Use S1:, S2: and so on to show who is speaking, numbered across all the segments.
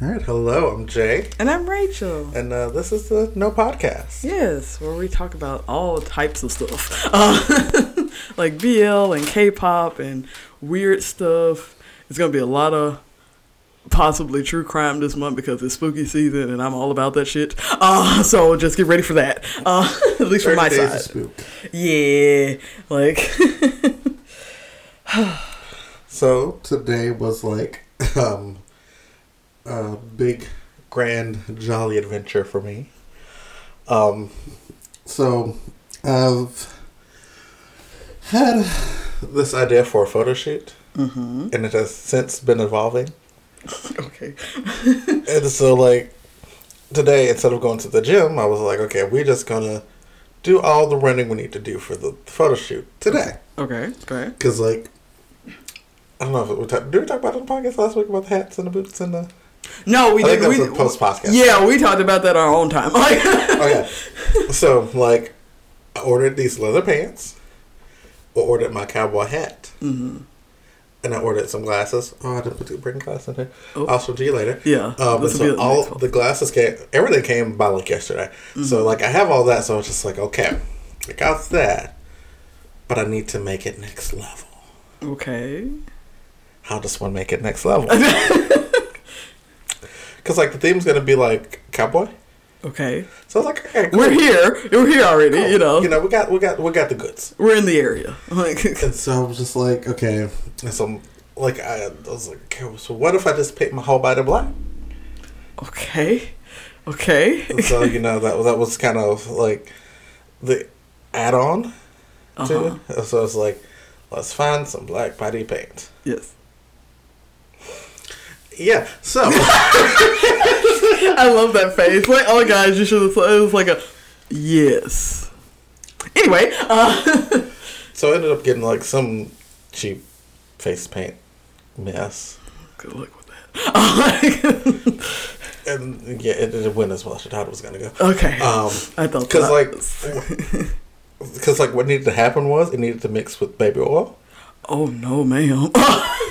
S1: All right, hello, I'm Jay,
S2: And I'm Rachel.
S1: and uh, this is the No Podcast.
S2: Yes, where we talk about all types of stuff. Uh, like BL and K pop and weird stuff. It's going to be a lot of possibly true crime this month because it's spooky season and I'm all about that shit. Uh, so just get ready for that. Uh, at least from my
S1: days
S2: side.
S1: spook.
S2: Yeah. Like,
S1: So today was like um, a big, grand, jolly adventure for me. Um, so I've had this idea for a photo shoot,
S2: mm-hmm.
S1: and it has since been evolving.
S2: okay.
S1: And so, like, today, instead of going to the gym, I was like, okay, we're just gonna do all the running we need to do for the photo shoot today.
S2: Okay. Okay.
S1: Because, like, I don't know if we talked. Did we talk about it on the podcast last week about the hats and the boots and the.
S2: No, we
S1: I
S2: did. We,
S1: post podcast.
S2: yeah, we talked about that our own time. Like,
S1: Okay. so, like, I ordered these leather pants, I ordered my cowboy hat,
S2: hmm
S1: and I ordered some glasses. Oh, I didn't put the bring glasses in here.
S2: Oh.
S1: I'll show to you later.
S2: Yeah.
S1: Um, and
S2: this will be
S1: so all
S2: next
S1: the glasses came, everything came by like yesterday.
S2: Mm-hmm.
S1: So like I have all that, so I was just like, okay, I got that, but I need to make it next level.
S2: Okay.
S1: How does one make it next level? Because like the theme's gonna be like cowboy.
S2: Okay.
S1: So I was like, okay, cool.
S2: We're here. We're here already.
S1: Cool.
S2: You know.
S1: you know, we got we got we got the goods.
S2: We're in the area. Like.
S1: And so I was just like, okay, and so like I, I was like, okay, so what if I just paint my whole body black?
S2: Okay. Okay.
S1: So you know that that was kind of like the add-on to
S2: Uh-huh.
S1: it. So it's like, let's find some black body paint.
S2: Yes.
S1: Yeah. So
S2: I love that face. Like, oh guys, you should have. It was like a yes. Anyway, uh,
S1: so I ended up getting like some cheap face paint mess,
S2: good luck with that.
S1: and yeah, it didn't win as well as I thought it was gonna go.
S2: okay.
S1: Um,
S2: I thought
S1: because like, because like what needed to happen was it needed to mix with baby oil.
S2: Oh no, ma'am.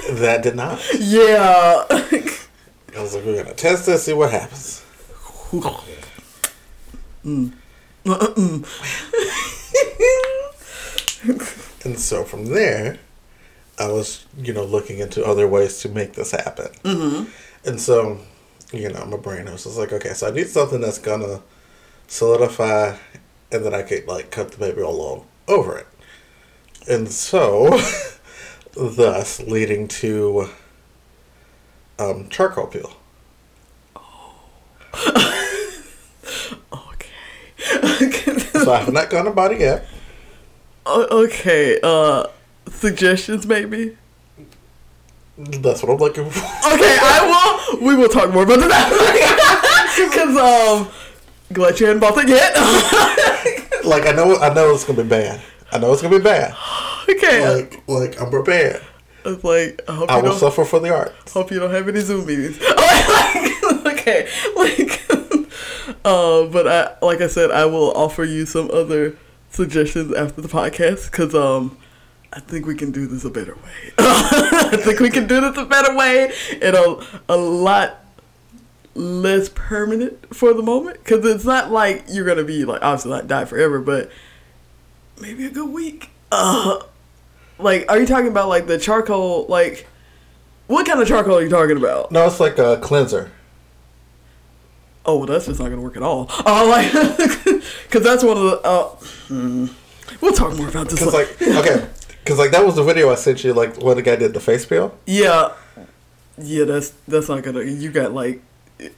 S1: That did not.
S2: yeah.
S1: I was like, we're gonna test this, see what happens.
S2: Mm.
S1: And so from there, I was, you know, looking into other ways to make this happen.
S2: Mhm.
S1: And so, you know, my brain was just like, okay, so I need something that's gonna solidify and then I could like cut the baby all over it. And so, thus leading to um, charcoal peel.
S2: Okay.
S1: So I have not gone about it yet.
S2: O- okay. Uh, suggestions maybe.
S1: That's what I'm looking for.
S2: Okay, I will. We will talk more about that because um, glad you hadn't bought that yet.
S1: like I know, I know it's gonna be bad. I know it's gonna be bad.
S2: Okay,
S1: Like, like I'm prepared.
S2: it's like I hope
S1: I
S2: you
S1: will
S2: don't
S1: suffer for the art.
S2: hope you don't have any Zoom meetings. okay, like, uh, but I like I said, I will offer you some other suggestions after the podcast because um. I think we can do this a better way. I think we can do this a better way and a, a lot less permanent for the moment. Because it's not like you're going to be, like, obviously not die forever, but maybe a good week. Uh, like, are you talking about, like, the charcoal, like, what kind of charcoal are you talking about?
S1: No, it's like a cleanser.
S2: Oh, well, that's just not going to work at all. Oh, like, because that's one of the, uh, hmm. we'll talk more about this.
S1: Cause
S2: one.
S1: like okay, cause like that was the video I sent you. Like when the guy did the face peel.
S2: Yeah, yeah. That's that's not gonna. You got like,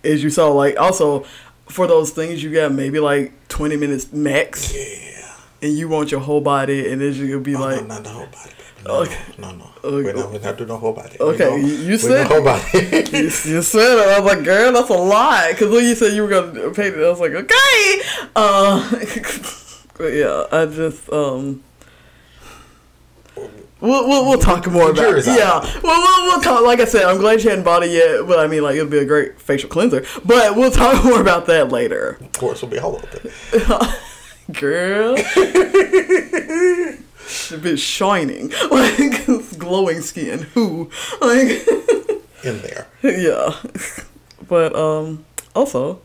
S2: as you saw, like also for those things you got maybe like twenty minutes max,
S1: Yeah.
S2: And you want your whole body, and it's gonna be
S1: Oh,
S2: like,
S1: no, not the whole body. No,
S2: Okay.
S1: no, no.
S2: Okay.
S1: We're not, we're not doing the whole body.
S2: Okay, you- you said-
S1: the whole body.
S2: you, you said it. I was like, girl, that's a lot. Because when you said you were gonna paint it, I was like, okay. Uh, but yeah, I just um. We'll, we'll, we'll talk more about it. Yeah. Well, we'll, we'll talk. Like I said, I'm glad you hadn't bought it yet. But I mean, like, it'll be a great facial cleanser. But we'll talk more about that later.
S1: of course, we'll be all over it.
S2: Girl. Should be shining. Like, glowing skin. Who? Like,
S1: in there.
S2: yeah. But um, also,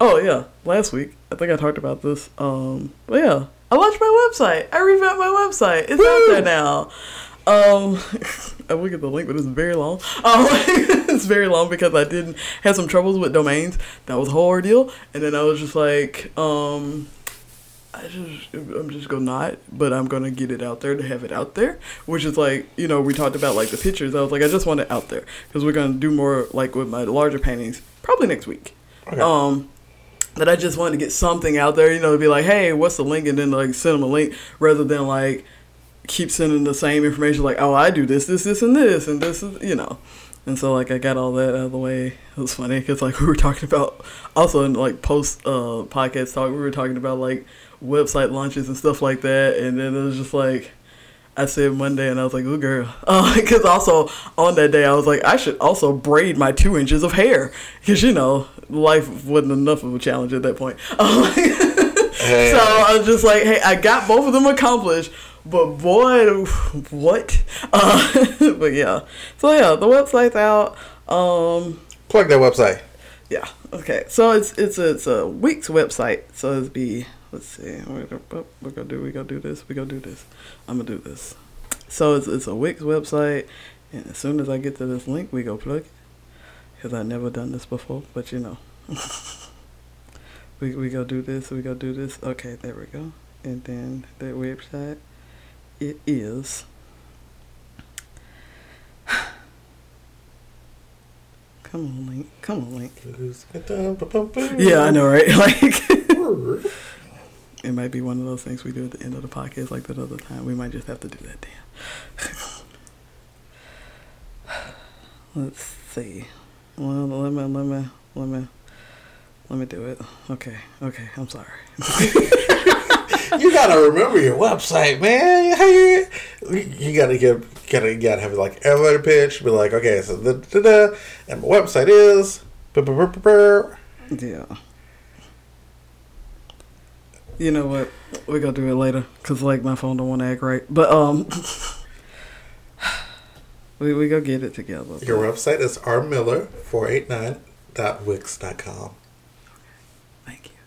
S2: oh yeah, last week I think I talked about this. Um, but yeah, I launched my website. I revamped my website. It's out there now. Um, I will get the link, but it's very long. Um, it's very long because I didn't have some troubles with domains. That was a whole ordeal, and then I was just like, um, I just I'm just gonna not, but I'm gonna get it out there to have it out there, which is like you know we talked about like the pictures. I was like I just want it out there because we're gonna do more like with my larger paintings probably next week.
S1: Okay.
S2: Um, that I just wanted to get something out there, you know, to be like, hey, what's the link, and then like send them a link rather than like keep sending the same information like, oh, I do this, this, this, and this, and this is you know. And so like I got all that out of the way. It was funny because like we were talking about also in like post uh podcast talk we were talking about like website launches and stuff like that. And then it was just like I said Monday, and I was like, "Oh, girl," because also on that day I was like, I should also braid my two inches of hair because you know life wasn't enough of a challenge at that point.
S1: Hey.
S2: So I was just like, "Hey, I got both of them accomplished." But boy, what? Uh, but yeah, so yeah, the website's out. Um,
S1: Plug that website.
S2: yeah. Okay. So it's it's a, it's a Wix website. So it's be let's see. We're gonna, oh, do we gonna do this. We gonna do this. I'm gonna do this. So it's it's a Wix website, and as soon as I get to this link, we go plug it. Cause I've never done this before, but you know. we we go do this. We go do this. Okay, there we go. And then that website, it is. Come on, link. Come on, link. Yeah, I know, right? Like, it might be one of those things we do at the end of the podcast, like that other time. We might just have to do that then. Let's see. Well, let me, let me, let me, let me do it. Okay, okay. I'm sorry.
S1: you gotta remember your website, man. How you, you gotta get, gotta, gotta have like elevator pitch. Be like, okay, so da, and my website is.
S2: Yeah. You know what? We're gonna do it later, cause like my phone don't want to act right. But um, we we go get it together.
S1: Your website is rmiller489.wix.com.
S2: Thank you.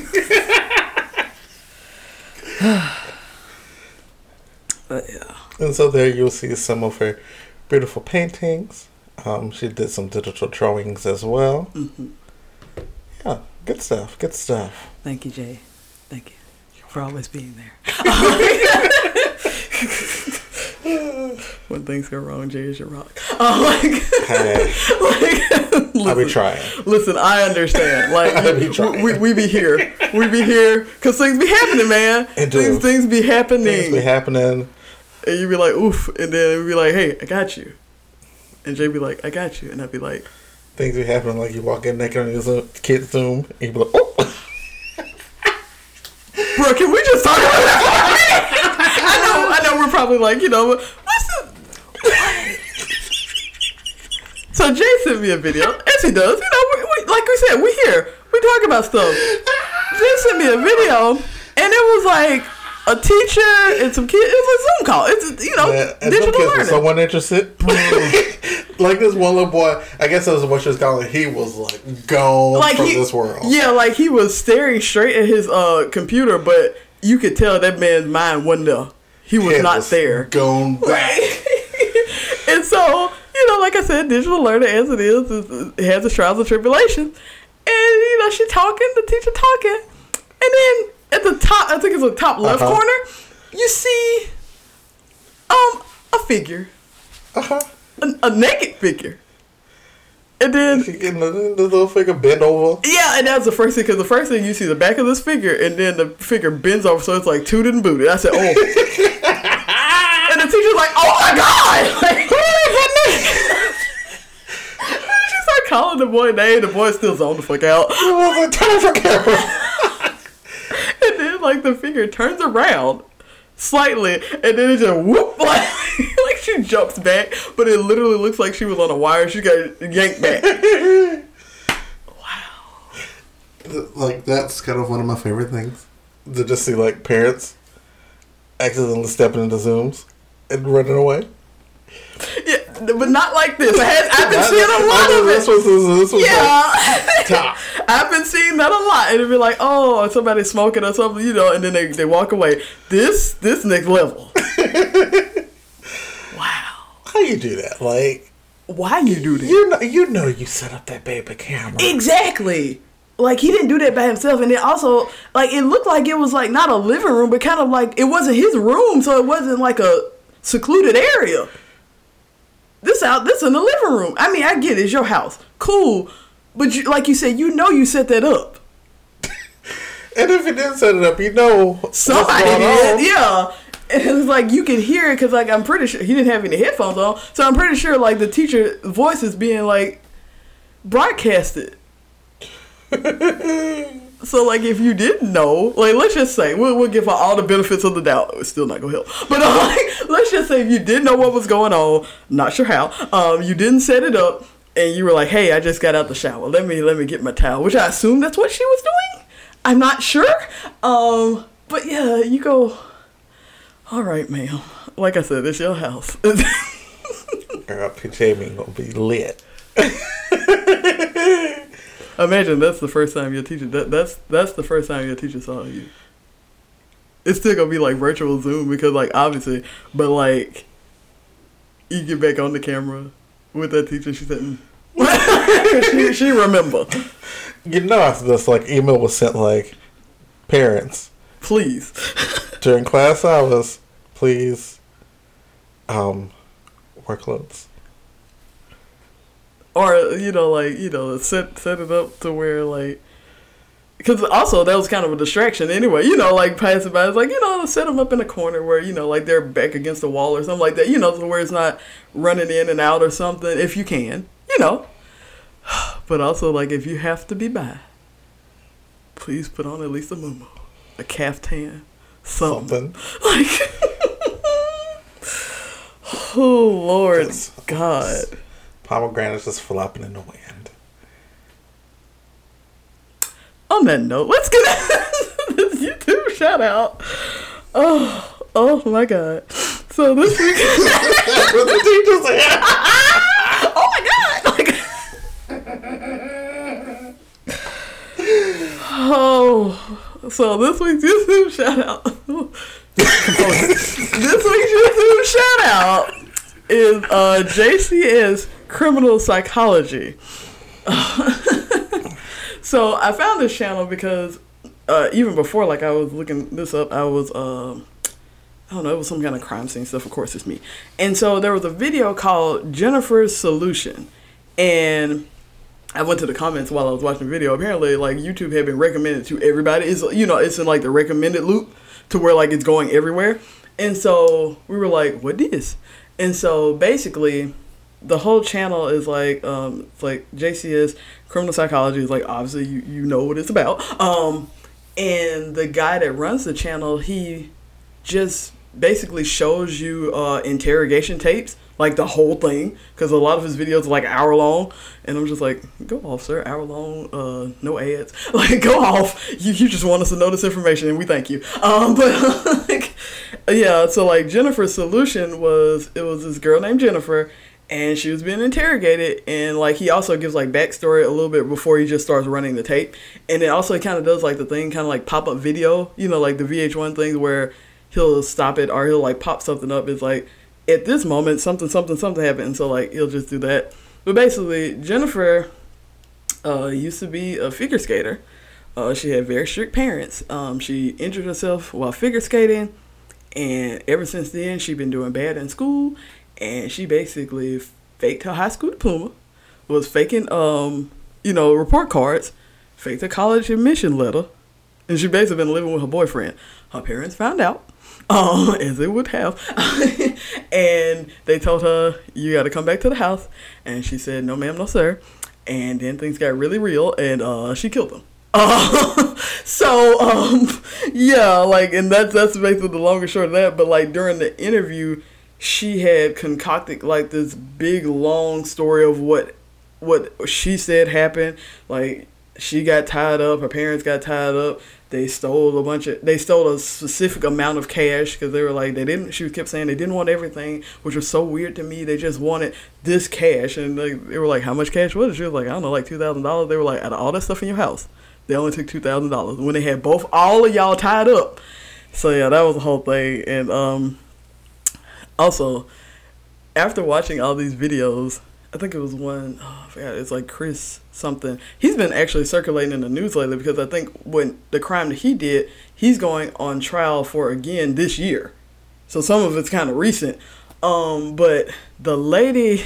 S2: but yeah.
S1: And so there you'll see some of her beautiful paintings. Um, she did some digital drawings as well.
S2: hmm
S1: Yeah, good stuff. Good stuff.
S2: Thank you, Jay. For always being there. when things go wrong, Jay is your rock. Oh my
S1: Hey,
S2: like,
S1: I'll be
S2: listen,
S1: trying.
S2: listen, I understand. Like
S1: I be
S2: we,
S1: trying.
S2: we, we be here, we be here, cause things be happening, man.
S1: Do.
S2: Things things be happening,
S1: Things be happening.
S2: and you be like, oof, and then we be like, hey, I got you, and Jay be like, I got you, and I'd be like,
S1: Things be happening like you walk in naked on your kid's Zoom, and you be like, oh.
S2: Bro, can we just talk about that for a minute? I know, I know, we're probably like, you know, what's the. So Jay sent me a video, as he does. You know, we, we, like we said, we here, we talk about stuff. Jay sent me a video, and it was like a teacher and some kids. It was a Zoom call. It's you know
S1: Man, and some
S2: digital learning.
S1: someone interested. like this one little boy, I guess that was what she was calling. He was like gone
S2: like
S1: from
S2: he,
S1: this world.
S2: Yeah, like he was staring straight at his uh computer, but you could tell that man's mind wasn't there. He was not
S1: was
S2: there.
S1: Gone back.
S2: and so, you know, like I said, digital learning as it is, is- it has its trials and tribulations. And, you know, she talking, the teacher talking. And then at the top, I think it's the top left
S1: Uh-huh.
S2: corner, you see um a figure.
S1: Uh huh.
S2: A, a naked figure. And then
S1: getting the, the little figure bent over.
S2: Yeah, and that's the first thing because the first thing you see the back of this figure, and then the figure bends over, so it's like tooted and booted. I said, "Oh," and the teacher's like, "Oh my god!" Like, who is She started calling the boy name. The boy still zoned the fuck out,
S1: It was a turn camera.
S2: and then like the figure turns around slightly, and then it just whoop like, like she jumps back, but it literally looks like she was on a wire. She got yanked back. Wow.
S1: Like that's kind of one of my favorite things. To just see like parents accidentally stepping into zooms and running away.
S2: Yeah, but not like this. I had, I've been
S1: That-
S2: seeing a lot oh, of
S1: this
S2: it.
S1: was this was
S2: Yeah.
S1: like.
S2: I've been seeing that a lot. And it'd be like, oh, somebody's smoking or something, you know, and then they, they walk away. This this next level. wow.
S1: How you do that? Like
S2: Why you do that?
S1: you know you know you set up that baby camera.
S2: Exactly. Like he didn't do that by himself, and then also like it looked like it was like not a living room, but kind of like it wasn't his room, so it wasn't like a secluded area. This out, this in the living room. I mean, I get it, it's your house, cool, but you, like you said, you know you set that up.
S1: And if it didn't set it up, you know
S2: Somebody did,
S1: on.
S2: yeah. And it was like you can hear it because like I'm pretty sure he didn't have any headphones on, so I'm pretty sure like the teacher voice is being like broadcasted. so like if you didn't know, like let's just say we'll, we'll give her all the benefits of the doubt. It's still not gonna help, but uh, like let's just say if you didn't know what was going on, not sure how, um, you didn't set it up, and you were like, hey, I just got out the shower. Let me let me get my towel, which I assume that's what she was doing. I'm not sure, um, but yeah, you go. All right, ma'am. Like I said, it's your house.
S1: Girl, Jamie gonna be lit.
S2: Imagine that's the first time your teacher that, that's that's the first time your teacher saw you. It's still gonna be like virtual Zoom because like obviously, but like you get back on the camera with that teacher. She said, mm. she she remember.
S1: You know after this like email was sent like parents
S2: Please,
S1: during class hours, please um wear clothes.
S2: Or you know like you know set set it up to where like. Because also that was kind of a distraction anyway, you know, like passing by, it's like you know, set them up in a corner where you know, like they're back against the wall or something like that, you know, so where it's not running in and out or something, if you can, you know. But also, like if you have to be by, please put on at least a muumuu, a caftan, something.
S1: Something.
S2: Like, oh Lord God.
S1: Pomegranates just flopping in the wind.
S2: On that note, let's get this YouTube shout out. Oh, oh my God. So this week,
S1: What the teacher said.
S2: oh my God. oh, so this week's YouTube shout out. this week's YouTube shout out is uh, JCS Criminal Psychology. so I found this channel because uh, even before, like I was looking this up, I was um, I don't know, it was some kind of crime scene stuff. Of course, it's me. And so there was a video called Jennifer's Solution, and I went to the comments while I was watching the video. Apparently, like YouTube had been recommended to everybody. It's you know, it's in like the recommended loop to where like it's going everywhere. And so we were like, what is? This? And so basically, the whole channel is like um it's like JCS criminal psychology is like obviously you you know what it's about. Um and the guy that runs the channel, he just basically shows you uh interrogation tapes like the whole thing because a lot of his videos are like hour long. And i'm just like go off sir. Hour long uh no ads. Like go off. You, you just want us to know this information and we thank you. Um but like yeah so like jennifer's solution was it was this girl named jennifer and she was being interrogated and like he also gives like backstory a little bit before he just starts running the tape. And it also kind of does like the thing kind of like pop-up video you know like the vh1 thing where he'll stop it or he'll like pop something up. It's like at this moment something something something happened and so like he'll just do that. But basically jennifer uh, used to be a figure skater. Uh, she had very strict parents. Um, she injured herself while figure skating and ever since then she's been doing bad in school and she basically faked her high school diploma was faking um you know report cards faked a college admission letter and she basically been living with her boyfriend her parents found out um, as it would have. and they told her, You got to come back to the house. And she said, No, ma'am, no, sir. And then things got really real, and uh, she killed them. Uh, so, um, yeah, like, and that's that's basically the long and short of that. But like during the interview, she had concocted like this big long story of what what she said happened. Like she got tied up. Her parents got tied up. They stole a bunch of. They stole a specific amount of cash because they were like they didn't. She kept saying they didn't want everything, which was so weird to me. They just wanted this cash, and they, they were like, "How much cash was it?" She was like, "I don't know, like two thousand dollars." They were like, "Out of all that stuff in your house, they only took two thousand dollars when they had both all of y'all tied up." So yeah, that was the whole thing, and um, also after watching all these videos, I think it was one, oh, I forgot, it's like Chris something. He's been actually circulating in the news lately because I think when the crime that he did, he's going on trial for again this year. So some of it's kind of recent. Um, but the lady,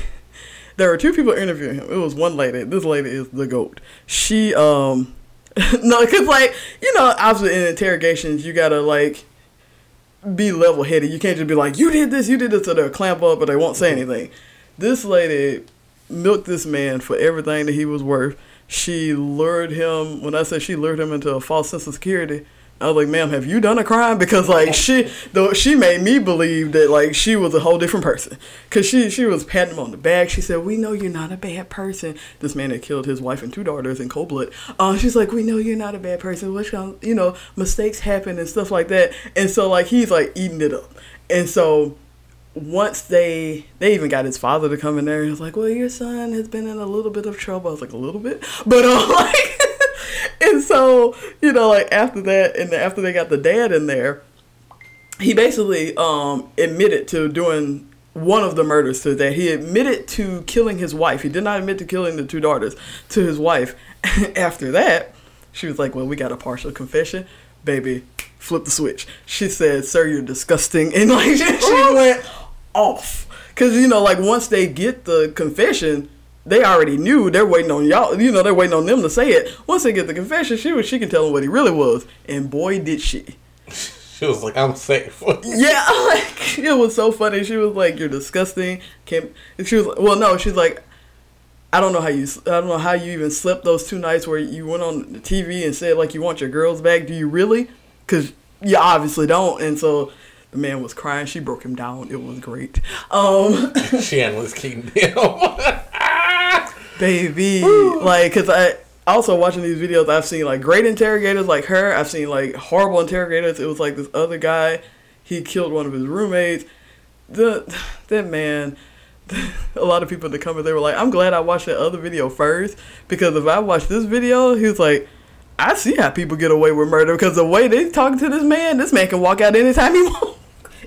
S2: there were two people interviewing him. It was one lady. This lady is the goat. She, um, no, because like you know, obviously in interrogations you gotta like be level headed. You can't just be like, you did this, you did this, so they'll clamp up, but they won't say mm-hmm. anything. This lady milked this man for everything that he was worth. She lured him, when I say she lured him into a false sense of security, I was like, ma'am, have you done a crime? Because like she, though she made me believe that like she was a whole different person. Cause she she was patting him on the back. She said, "We know you're not a bad person." This man had killed his wife and two daughters in cold blood. Uh, she's like, "We know you're not a bad person. What's Which you know mistakes happen and stuff like that." And so like he's like eating it up. And so once they they even got his father to come in there, he was like, "Well, your son has been in a little bit of trouble." I was like, "A little bit," but um, like. and so you know like after that and after they got the dad in there he basically um, admitted to doing one of the murders to that. He admitted to killing his wife. He did not admit to killing the two daughters to his wife. After that she was like well we got a partial confession. Baby flip the switch. She said sir you're disgusting. And like she went off. Because you know like once they get the confession they already knew they're waiting on y'all. You know, they're waiting on them to say it. Once they get the confession, she was she can tell them what he really was, and boy did she.
S1: She was like, "I'm safe."
S2: yeah, like it was so funny. She was like, "You're disgusting." Can't. She was well, no. She's like, I don't know how you. I don't know how you even slept those two nights where you went on the TV and said like you want your girls back. Do you really? Because you obviously don't. And so the man was crying. She broke him down. It was great. Um,
S1: she was Keaton down.
S2: Baby. Woo. Like, cause I also watching these videos, I've seen like great interrogators like her. I've seen like horrible interrogators. It was like this other guy. He killed one of his roommates. The that man. A lot of people in the comments they were like, "I'm glad I watched that other video first because if I watched this video, he was like." I see how people get away with murder because the way they talking to this man, this man can walk out anytime he wants.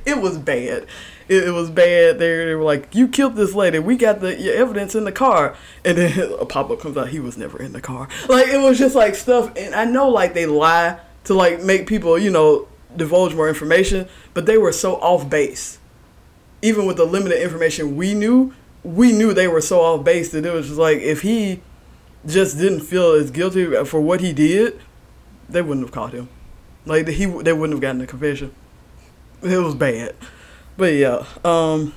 S2: It was bad it, it was bad. They, they were like, "You killed this lady. We got the evidence in the car." And then a pop up comes out. He was never in the car. Like it was just like stuff. And I know like they lie to like make people you know divulge more information, but they were so off base. Even with the limited information we knew, we knew they were so off base that it was just like if he just didn't feel as guilty for what he did, they wouldn't have caught him. Like he, they wouldn't have gotten a confession. It was bad. But yeah, um,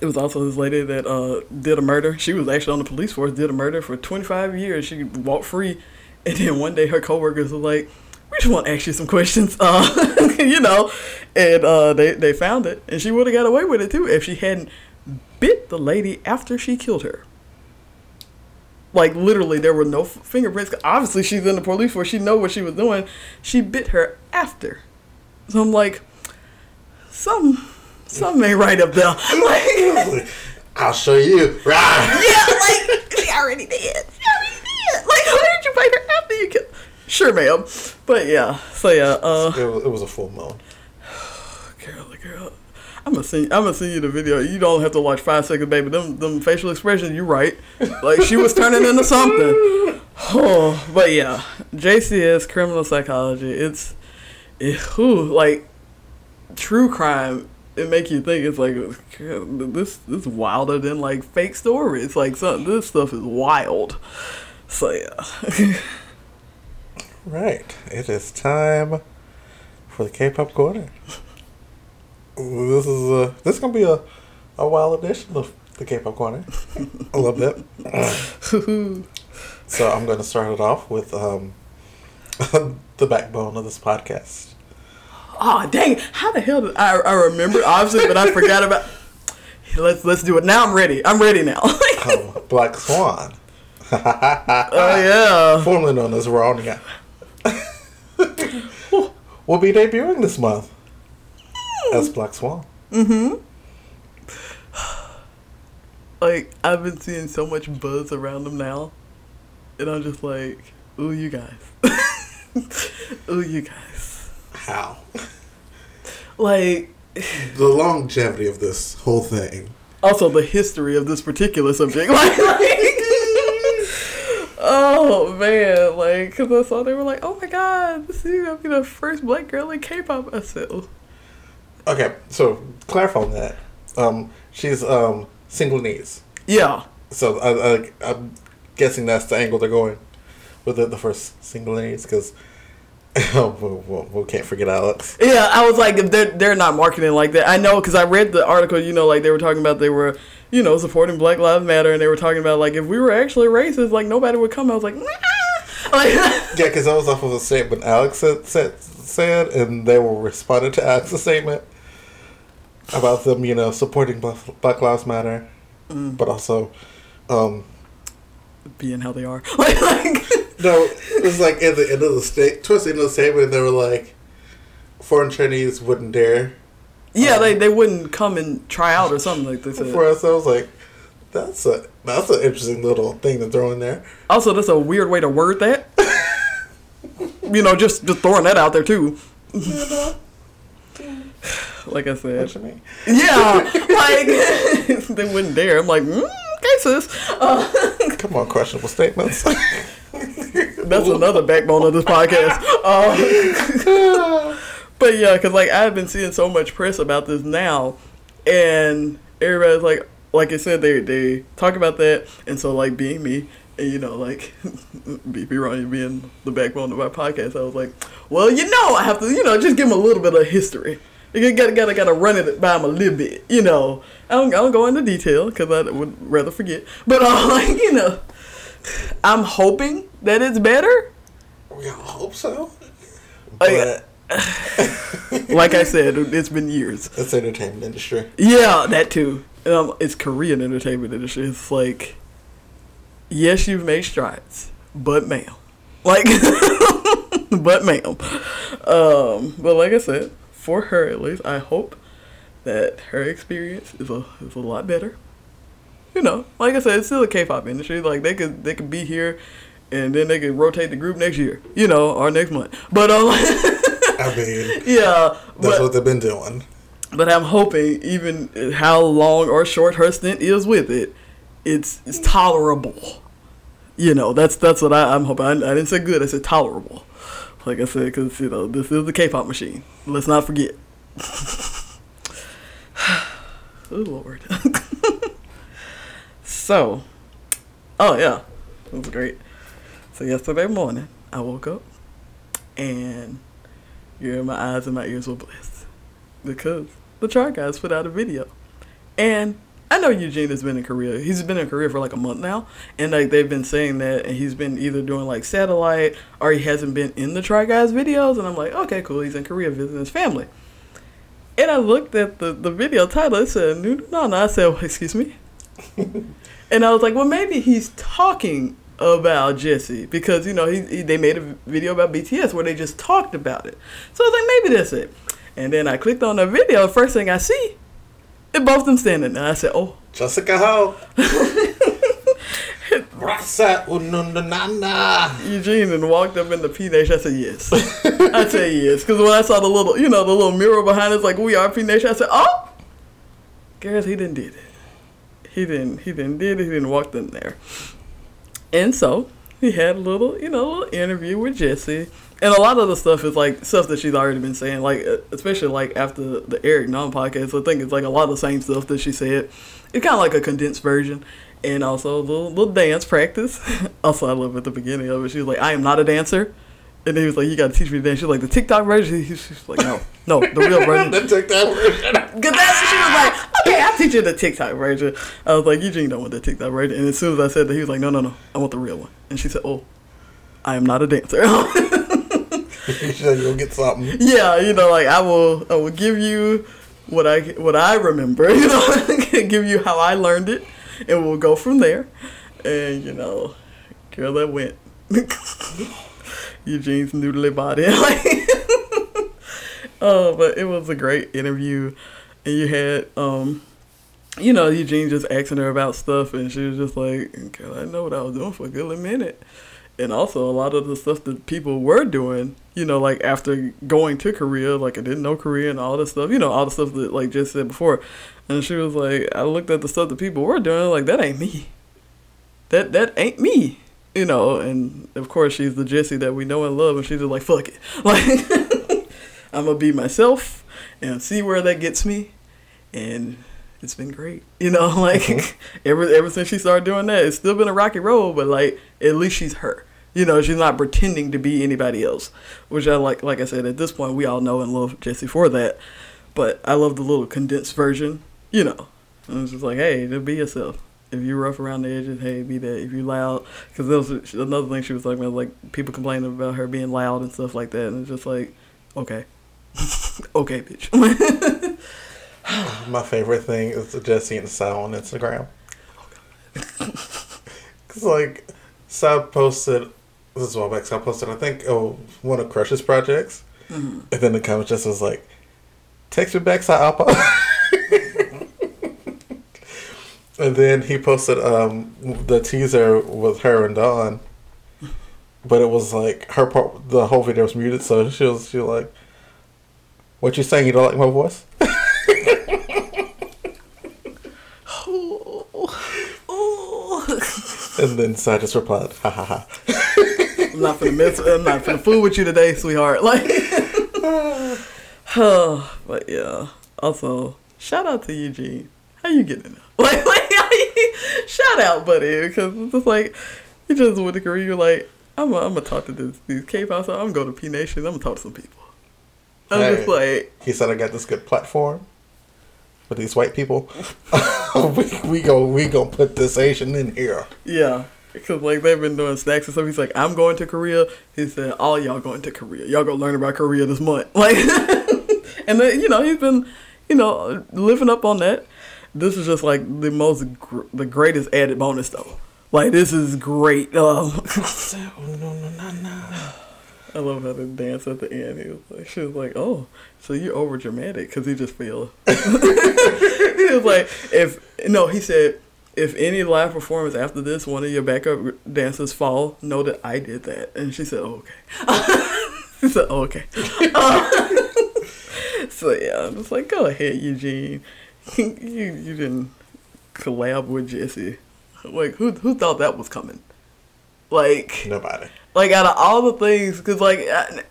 S2: it was also this lady that uh, did a murder. She was actually on the police force, did a murder for 25 years. She walked free. And then one day her coworkers were like, we just want to ask you some questions, uh, you know. And uh, they, they found it. And she would have got away with it too if she hadn't bit the lady after she killed her. Like literally, there were no fingerprints. Obviously, she's in the police force. She know what she was doing. She bit her after. So I'm like, some Something ain't right up there.
S1: Like, I'll show you. Right.
S2: Yeah, like she already did. She already did. Like, why did you fight her after you killed? Sure, ma'am. But yeah, so yeah. Uh,
S1: it, was, it was a full moon.
S2: Girl, girl. I'm gonna send. I'm gonna send you the video. You don't have to watch five seconds, baby. Them, them facial expressions. You right. Like she was turning into something. Oh, but yeah, JCS criminal psychology. It's, it, whew, like, true crime it make you think it's like this this is wilder than like fake stories. Like some this stuff is wild. So yeah.
S1: right. It is time for the K-pop corner. This is a this is gonna be a a wild edition of the K-pop corner. a little bit. so I'm gonna start it off with um the backbone of this podcast
S2: oh dang, how the hell did I, I remember obviously, but I forgot about. Let's let's do it now. I'm ready. I'm ready now.
S1: Black Swan.
S2: Oh yeah.
S1: formerly known as Veronica, will be debuting this month as Black Swan. Mm-hmm.
S2: Like I've been seeing so much buzz around them now, and I'm just like, ooh, you guys, ooh, you guys.
S1: How?
S2: Like
S1: The longevity of this whole thing.
S2: also the history of this particular subject. Like, like oh man, like because I saw they were like, oh my god, this is gonna be the first black girl in K-pop. I said, oh,
S1: Okay, so clarify on that. Um, she's um Senegalese.
S2: yeah,
S1: So I, I, I'm guessing that's the angle they're going with it, the first Senegalese, we, can't forget Alex.
S2: yeah. I was like, if they're they're not marketing like that. I know because I read the article. You know, like they were talking about they were you know supporting Black Lives Matter, and they were talking about like if we were actually racist, like nobody would come. I was like, nah. like
S1: Yeah, because that was off of a statement Alex said, said, said and they were responding to Alex's statement about them, you know, supporting Black, Lives Matter, but also, um,
S2: being how they are. Like, like
S1: no, it was like at the end of the state, towards the end of the statement, they were like, foreign Chinese wouldn't dare.
S2: yeah, they they wouldn't come and try out or something like they said.
S1: For us, I was like, that's a that's an interesting little thing to throw in there.
S2: Also, that's a weird way to word that. you know, just just throwing that out there too. Like I
S1: what
S2: said,
S1: you mean?
S2: yeah, like they wouldn't dare. I'm like, mm, okay, sis. Uh,
S1: Come on, questionable statements.
S2: that's another backbone of this podcast. Uh, but yeah, because like I've been seeing so much press about this now, and everybody's like, like I said, they they talk about that, and so like being me. And you know, like BP Rania being the backbone of my podcast, I was like, well, you know, I have to, you know, just give them a little bit of history. You gotta, gotta, gotta run it by them a little bit, you know. I don't, I don't go into detail because I would rather forget. But uh, like, you know, I'm hoping that it's better.
S1: we all hope so. But
S2: Like I said, it's been years.
S1: it's entertainment industry.
S2: Yeah, that too. Um, it's Korean entertainment industry. It's like, yes, you've made strides, but ma'am, like, but ma'am. Um, but like I said, for her at least, I hope that her experience is a is a lot better. You know, like I said, it's still a K-pop industry. Like they could they could be here, and then they could rotate the group next year. You know, or next month. But um,
S1: I mean,
S2: yeah.
S1: that's
S2: but,
S1: what they've been doing.
S2: but I'm hoping, even how long or short her stint is with it, it's it's tolerable. You know, that's that's what I, I'm hoping. I, I didn't say good. I said tolerable. Like I said, because you know this is the K-pop machine. Let's not forget. oh Lord. so, oh yeah, it was great. So yesterday morning, I woke up, and yeah, my eyes and my ears were blessed because the Try Guys put out a video, and I know Eugene has been in Korea. He's been in Korea for like a month now, and like they've been saying that, and he's been either doing like satellite or he hasn't been in the Try Guys videos, and I'm like, okay, cool. He's in Korea visiting his family. And I looked at the, the video title. It said, no, no, no. I said, well, excuse me. and I was like, well, maybe he's talking about Jessi because, you know, he, he they made a video about BTS where they just talked about it. So I was like, maybe that's it. And then I clicked on the video. First thing I see, it both them standing there. I said, oh,
S1: Jessica Ho.
S2: Eugene and walked up in the P Nation. I said yes. I said yes because when I saw the little, you know, the little mirror behind us, like we are P Nation. I said, oh, guess he didn't did it. He didn't. He didn't did it. He didn't walk in there. And so he had a little, you know, little interview with Jessi. And a lot of the stuff is like stuff that she's already been saying, like especially like after the Eric Nam podcast. I think it's like a lot of the same stuff that she said. It's kind of like a condensed version, and also a little little dance practice. also, I love at the beginning of it. She was like, "I am not a dancer," and he was like, "You got to teach me to dance." She's like, "The TikTok version." She's she's like, "No, no, the real version."
S1: Then take that version.
S2: Cause that's she was like, okay, I'll teach you the TikTok version. I was like, Eugene don't want the TikTok version. And as soon as I said that, he was like, no, no, no, I want the real one. And she said, oh, I am not a dancer.
S1: You said you'll get something.
S2: yeah, you know, like I will, I will give you what I what I remember. You know, give you how I learned it, and we'll go from there. And you know, Girl, that went. Eugene's noodly body. oh, but it was a great interview. And you had, um, you know, Eugene just asking her about stuff, and she was just like, Girl, I know what I was doing for a good minute. And also, a lot of the stuff that people were doing, you know, like after going to Korea, like I didn't know Korea and all this stuff, you know, all the stuff that, like, just said before. And she was like, I looked at the stuff that people were doing, like, that ain't me. That, that ain't me you know, and of course she's the Jessi that we know and love, and she's just like, fuck it. Like, I'm gonna be myself and see where that gets me. And it's been great. You know, like mm-hmm. ever ever since she started doing that, it's still been a rocky road, but like at least she's her. You know, she's not pretending to be anybody else. Which I like like I said, at this point we all know and love Jessi for that. But I love the little condensed version, you know. And it's just like, hey, just be yourself if you're rough around the edges, hey, be that. If you're loud, because that was another thing she was talking about, like people complaining about her being loud and stuff like that, and it's just like, okay, okay, bitch.
S1: My favorite thing is the Jessi and Sal on Instagram. Cause like Sal posted this is a while back. Sal posted I think oh one of Crush's projects, mm-hmm. and then the comment just was like, "Text me back, Sal Alpa." And then he posted um, the teaser with her and Dawn, but it was like her part. The whole video was muted, so she was she was like, "What you saying? You don't like my voice?" and then Psy just replied, "Ha ha ha."
S2: I'm not gonna miss. I'm not gonna fool with you today, sweetheart. Like, but yeah. Also, shout out to Eugene. How you getting? Like, like shout out, buddy, because it's just like you just went to Korea. You're like, I'm gonna talk to this, these K-pop. I'm gonna go to P Nation. I'm gonna talk to some people. I'm hey, just like
S1: he said, I got this good platform with these white people. we we go we gonna put this Asian in here.
S2: Yeah. Because like they've been doing snacks and stuff. He's like, I'm going to Korea. He said, all y'all going to Korea. Y'all gonna learn about Korea this month. Like, and then you know he's been, you know, living up on that this is just like the most gr- the greatest added bonus though. Like this is great. Um, I love how they dance at the end. He was like, she was like, "Oh, so you're over dramatic?" Because he just feel. he was like, "If no," he said, "If any live performance after this, one of your backup dancers fall, know that I did that." And she said, oh, "Okay." she said, oh, "Okay." so yeah, I'm just like, "Go ahead, Eugene." you you didn't collab with Jessi. Like who who thought that was coming? Like
S1: nobody.
S2: Like out of all the things, because like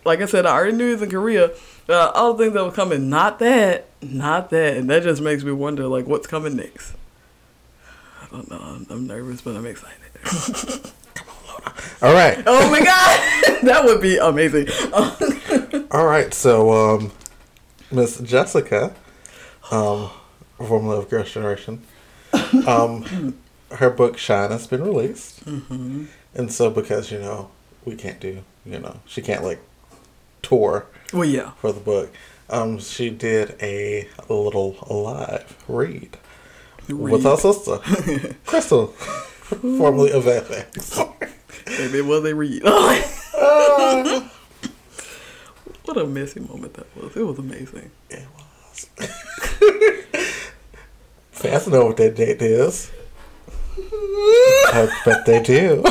S2: like I said, I already knew he was in Korea. Uh, all the things that were coming, not that, not that, and that just makes me wonder like what's coming next. I don't know. I'm, I'm nervous, but I'm excited.
S1: Come on, Lola. All right.
S2: Oh my god, that would be amazing.
S1: all right, so um, Miss Jessica, um, formerly of Girls' Generation. Um, her book Shine has been released, mm-hmm. and so because you know we can't do you know she can't like tour.
S2: Well, yeah,
S1: for the book, um, she did a little live read, read. with our sister Krystal, formerly of f(x).
S2: Maybe it was a read. uh, what a messy moment that was. It was amazing.
S1: It was. Fans know what that date is. I bet they do.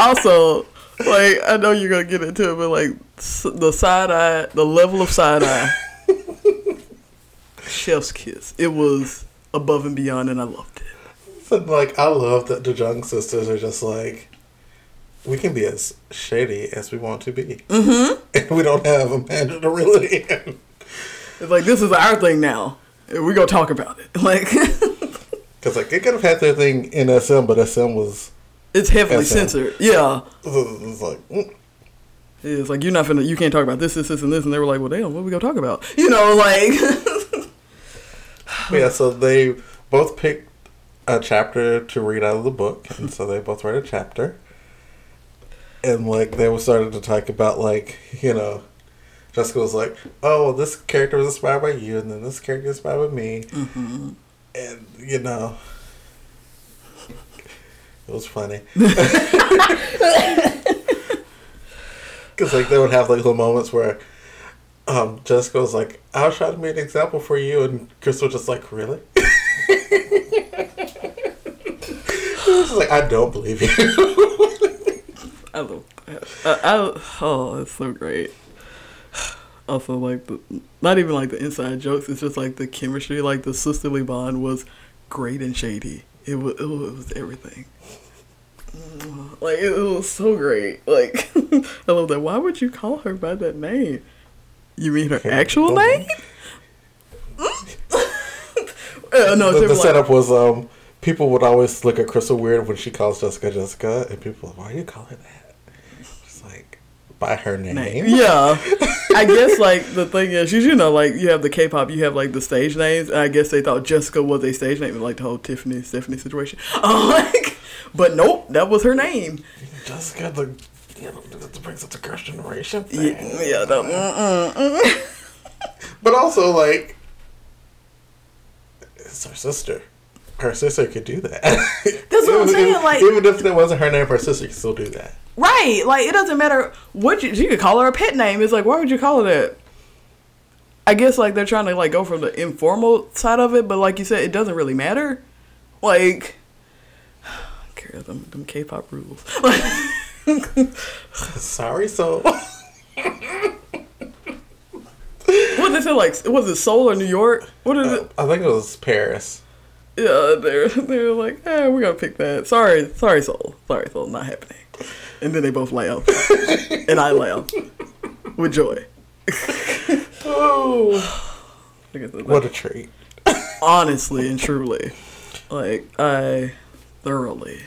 S2: also, like I know you're gonna get into it, but like the side eye, the level of side eye, chef's kiss. It was above and beyond, and I loved it.
S1: So, like I love that the Jung sisters are just like we can be as shady as we want to be, mm-hmm. and we don't have a man to reel it in.
S2: It's like this is our thing now we gonna talk about it. Like,
S1: because like it could have had their thing in SM, but SM was
S2: it's heavily SM. censored. Yeah,
S1: it's like. Mm.
S2: It's like you're not finna, you can't talk about this, this, this, and this, and they were like, "Well, damn, what are we gonna talk about?" You know, like.
S1: yeah, so they both picked a chapter to read out of the book, and so they both read a chapter. And like they were starting to talk about like you know Jessica was like, "Oh, well, this character was inspired by you, and then this character was inspired by me," mm-hmm. and you know, It was funny. Because like they would have like little moments where um, Jessica was like, "I was trying to make an example for you," and Chris was just like, "Really?" She's like, "I don't believe you."
S2: I love. I, I, oh, it's so great. Also, like the not even like the inside jokes. It's just like the chemistry. Like the sisterly bond was great and shady. It was it was everything. Like it, was so great. Like I love that. Why would you call her by that name? You mean her actual name? uh, no,
S1: the, the
S2: like,
S1: setup was um people would always look at Krystal weird when she calls Jessica Jessica, and people why do you call her that? It's like by her name.
S2: name. Yeah, I guess like the thing is, you you know, like you have the K-pop, you have like the stage names, and I guess they thought Jessica was a stage name, like the whole Tiffany Stephanie situation. Um, like, but nope, that was her name.
S1: Jessica, the you know, that brings up the girls' generation thing.
S2: Yeah, yeah no, mm, mm, mm.
S1: But also, like, it's her sister. Her sister could do that.
S2: That's what I'm saying, like-
S1: even if it wasn't her name, her sister could still do that.
S2: Right, like it doesn't matter what you, you could call her a pet name. It's like, why would you call her that? I guess like they're trying to like go from the informal side of it, but like you said, it doesn't really matter. Like, care them them K-pop rules.
S1: Sorry, so
S2: what did they say? Like, was it Seoul or New York? What is it?
S1: I think it was Paris.
S2: Yeah, they're they're like, eh, we're gonna pick that. Sorry, sorry, Seoul. Sorry, Seoul, not happening. And then they both laugh, and I laugh with joy.
S1: Oh,
S2: Look at that.
S1: what a treat!
S2: honestly and truly, like I thoroughly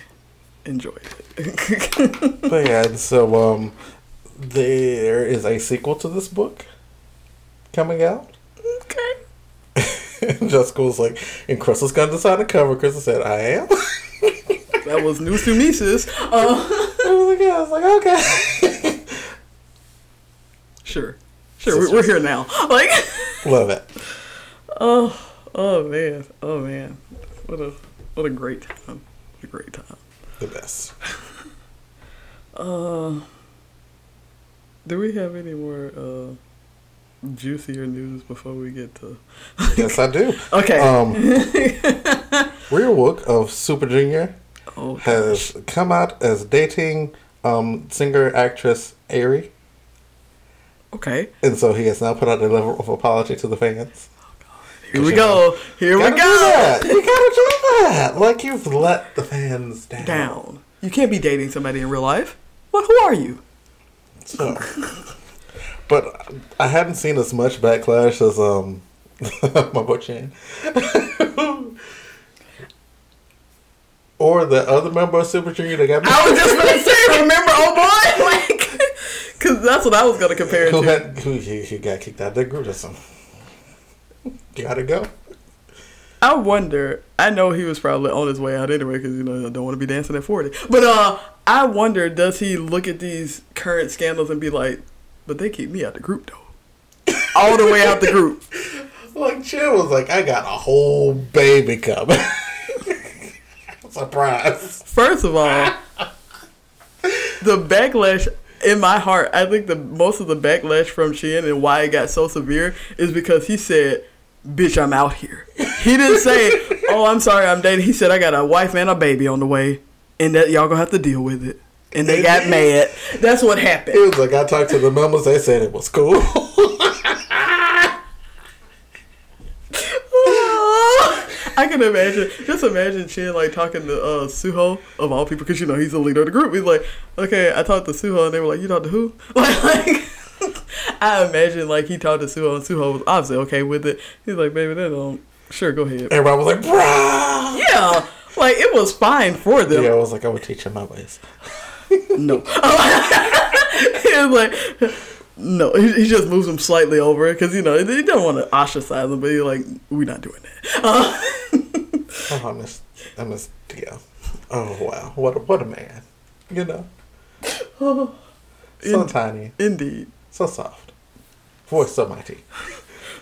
S2: enjoyed it.
S1: But yeah, and so um, there is a sequel to this book coming out.
S2: okay.
S1: And Jessica was like, and Krystal's gonna decide to cover. Krystal said, "I am."
S2: That was news to me, sis. Uh,
S1: I was like, yeah. I was like, okay.
S2: sure, sure. We're, we're here now. Like,
S1: Love it.
S2: oh, oh man, oh man, what a what a great time, what a great time.
S1: The best.
S2: Uh, do we have any more uh juicier news before we get to?
S1: Yes, I do.
S2: Okay.
S1: Um, Ryeowook of Super Junior
S2: oh,
S1: has come out as dating um, singer actress Ari,
S2: okay.
S1: and so he has now put out a letter of apology to the fans.
S2: Here we go. Here we
S1: Gotta do
S2: go.
S1: that. You gotta do that. Like you've let the fans down.
S2: Down. You can't be dating somebody in real life. What? Who are you?
S1: So, but I hadn't seen as much backlash as um my boy Chen. or the other member of Super Junior that got me.
S2: I was just gonna say, remember, oh boy, like, cause that's what I was gonna compare
S1: who
S2: to.
S1: had who he got kicked out of that group. That's some. Gotta go.
S2: I wonder. I know he was probably on his way out anyway, because you know I don't want to be dancing at forty. But uh, I wonder, does he look at these current scandals and be like, "But they keep me out the group though, all the way out the group."
S1: Like Chen was like, I got a whole baby coming. Surprise.
S2: First of all, the backlash in my heart, I think the most of the backlash from Chen and why it got so severe is because he said, "Bitch, I'm out here." He didn't say, "Oh, I'm sorry, I'm dating." He said, "I got a wife and a baby on the way, and that y'all gonna have to deal with it." And they got mad. That's what happened.
S1: It was like I talked to the members. They said it was cool.
S2: I can imagine, just imagine Chen like talking to uh, Suho of all people, because you know he's the leader of the group. He's like, okay, I talked to Suho, and they were like, you talked to who? Like, like I imagine like he talked to Suho, and Suho was obviously okay with it. He's like, baby, that don't. Sure, go ahead.
S1: Everybody was like, "Bruh."
S2: Yeah, like it was fine for them.
S1: Yeah, I was like, I would teach him my ways.
S2: No. he was like, no. He, he just moves them slightly over because you know he don't want to ostracize them, but he's like, we're not doing that. Uh,
S1: Oh, I miss, I miss Dio. Oh wow, what a, what a man. You know, so
S2: In-
S1: tiny,
S2: indeed.
S1: so soft, voice so mighty.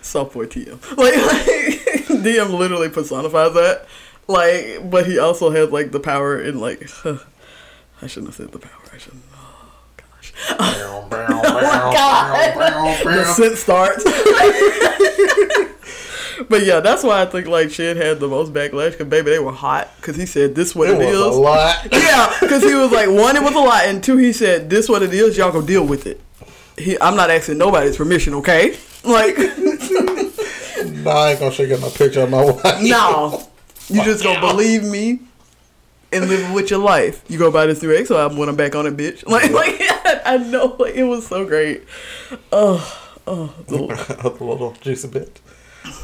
S2: soft boy TM. Like, like DM literally personifies that. like, but he also has like the power in like. I shouldn't have said the power. Oh
S1: oh
S2: the scent starts. but yeah, that's why I think like Chen had the most backlash because baby they were hot because he said this what
S1: It
S2: it
S1: was
S2: is.
S1: a lot.
S2: Yeah, because he was like one it was a lot and two he said this what it is y'all go deal with it. He, I'm not asking nobody's permission, okay? Like
S1: No, I ain't gonna show you my picture of my wife.
S2: no, you just gonna believe me and live with your life. You go buy this new EXO album when I'm back on it, bitch. Like like I know it was so great. Oh oh the-
S1: a little juicy bit.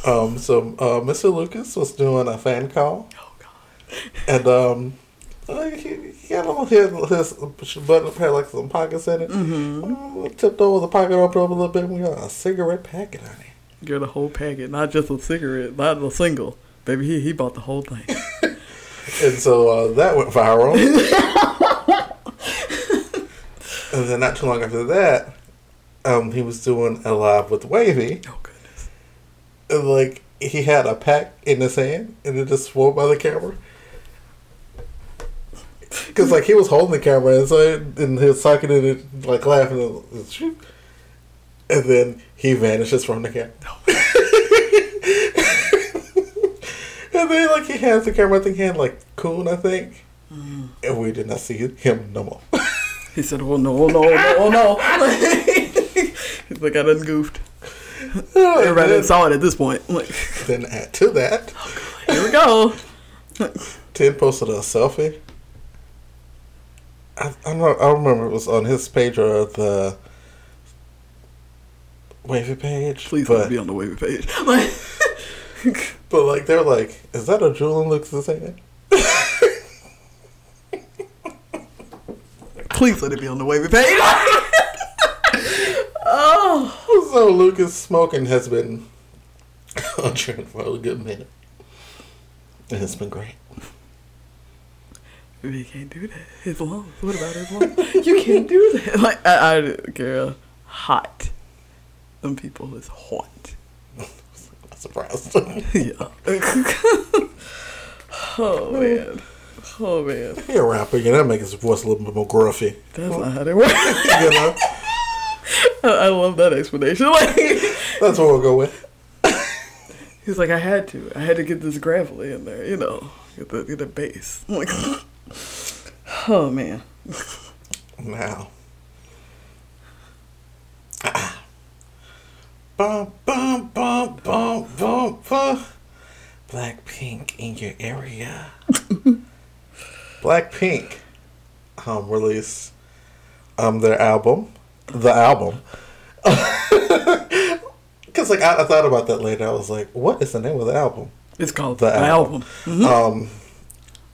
S1: Um, so uh, Mr. Lucas was doing a fan call,
S2: oh god.
S1: and um, uh, he, he had all his, his button up had like some pockets in it. Mm-hmm. tipped over the pocket up a little bit. and We got a cigarette packet on it.
S2: Get a whole packet, not just a cigarette, not a single. Baby, he he bought the whole thing.
S1: And so uh, that went viral. And then not too long after that, um, he was doing a live with WayV.
S2: Oh goodness.
S1: And like he had a pack in his hand, and it just swung by the camera. Cause like he was holding the camera, and so and he was talking and it, like laughing, and, shoot. and then he vanishes from the camera. and then like he has the camera. I think he had like Kun, I think, and we did not see him no more.
S2: He said, "Oh no, oh no, oh no, oh no." He's like, "I done goofed." Everybody
S1: then,
S2: saw it at this point. Like,
S1: then add to that, oh,
S2: here we go.
S1: Tim posted a selfie. I, I don't know. I remember it was on his page or the WayV page.
S2: Please
S1: but
S2: don't be on the WayV page.
S1: But like they're like, is that a Juul in Lucas's hand?
S2: Please let it be on the WayV page. oh,
S1: So Lucas smoking has been on trend for a good minute, and it's been great.
S2: you can't do that. His lungs. What about his lungs? You can't do that. Like, I, I girl, hot. Them people is hot.
S1: Not surprised.
S2: Yeah. oh man. Oh man.
S1: He a rapper, you know, that makes his voice a little bit more gruffy.
S2: That's not how they work.
S1: You know,
S2: I, I love that explanation. Like
S1: that's what we'll go with.
S2: he's like, I had to. I had to get this gravelly in there, you know. Get the get the bass. I'm like Oh man.
S1: Now. Bum, bum, bum, bum, bum, bum. Blackpink in your area. Blackpink um, released um, their album. The album. Because like I, I thought about that later. I was like, what is the name of the album?
S2: It's called
S1: The
S2: the,
S1: album.
S2: album.
S1: Um,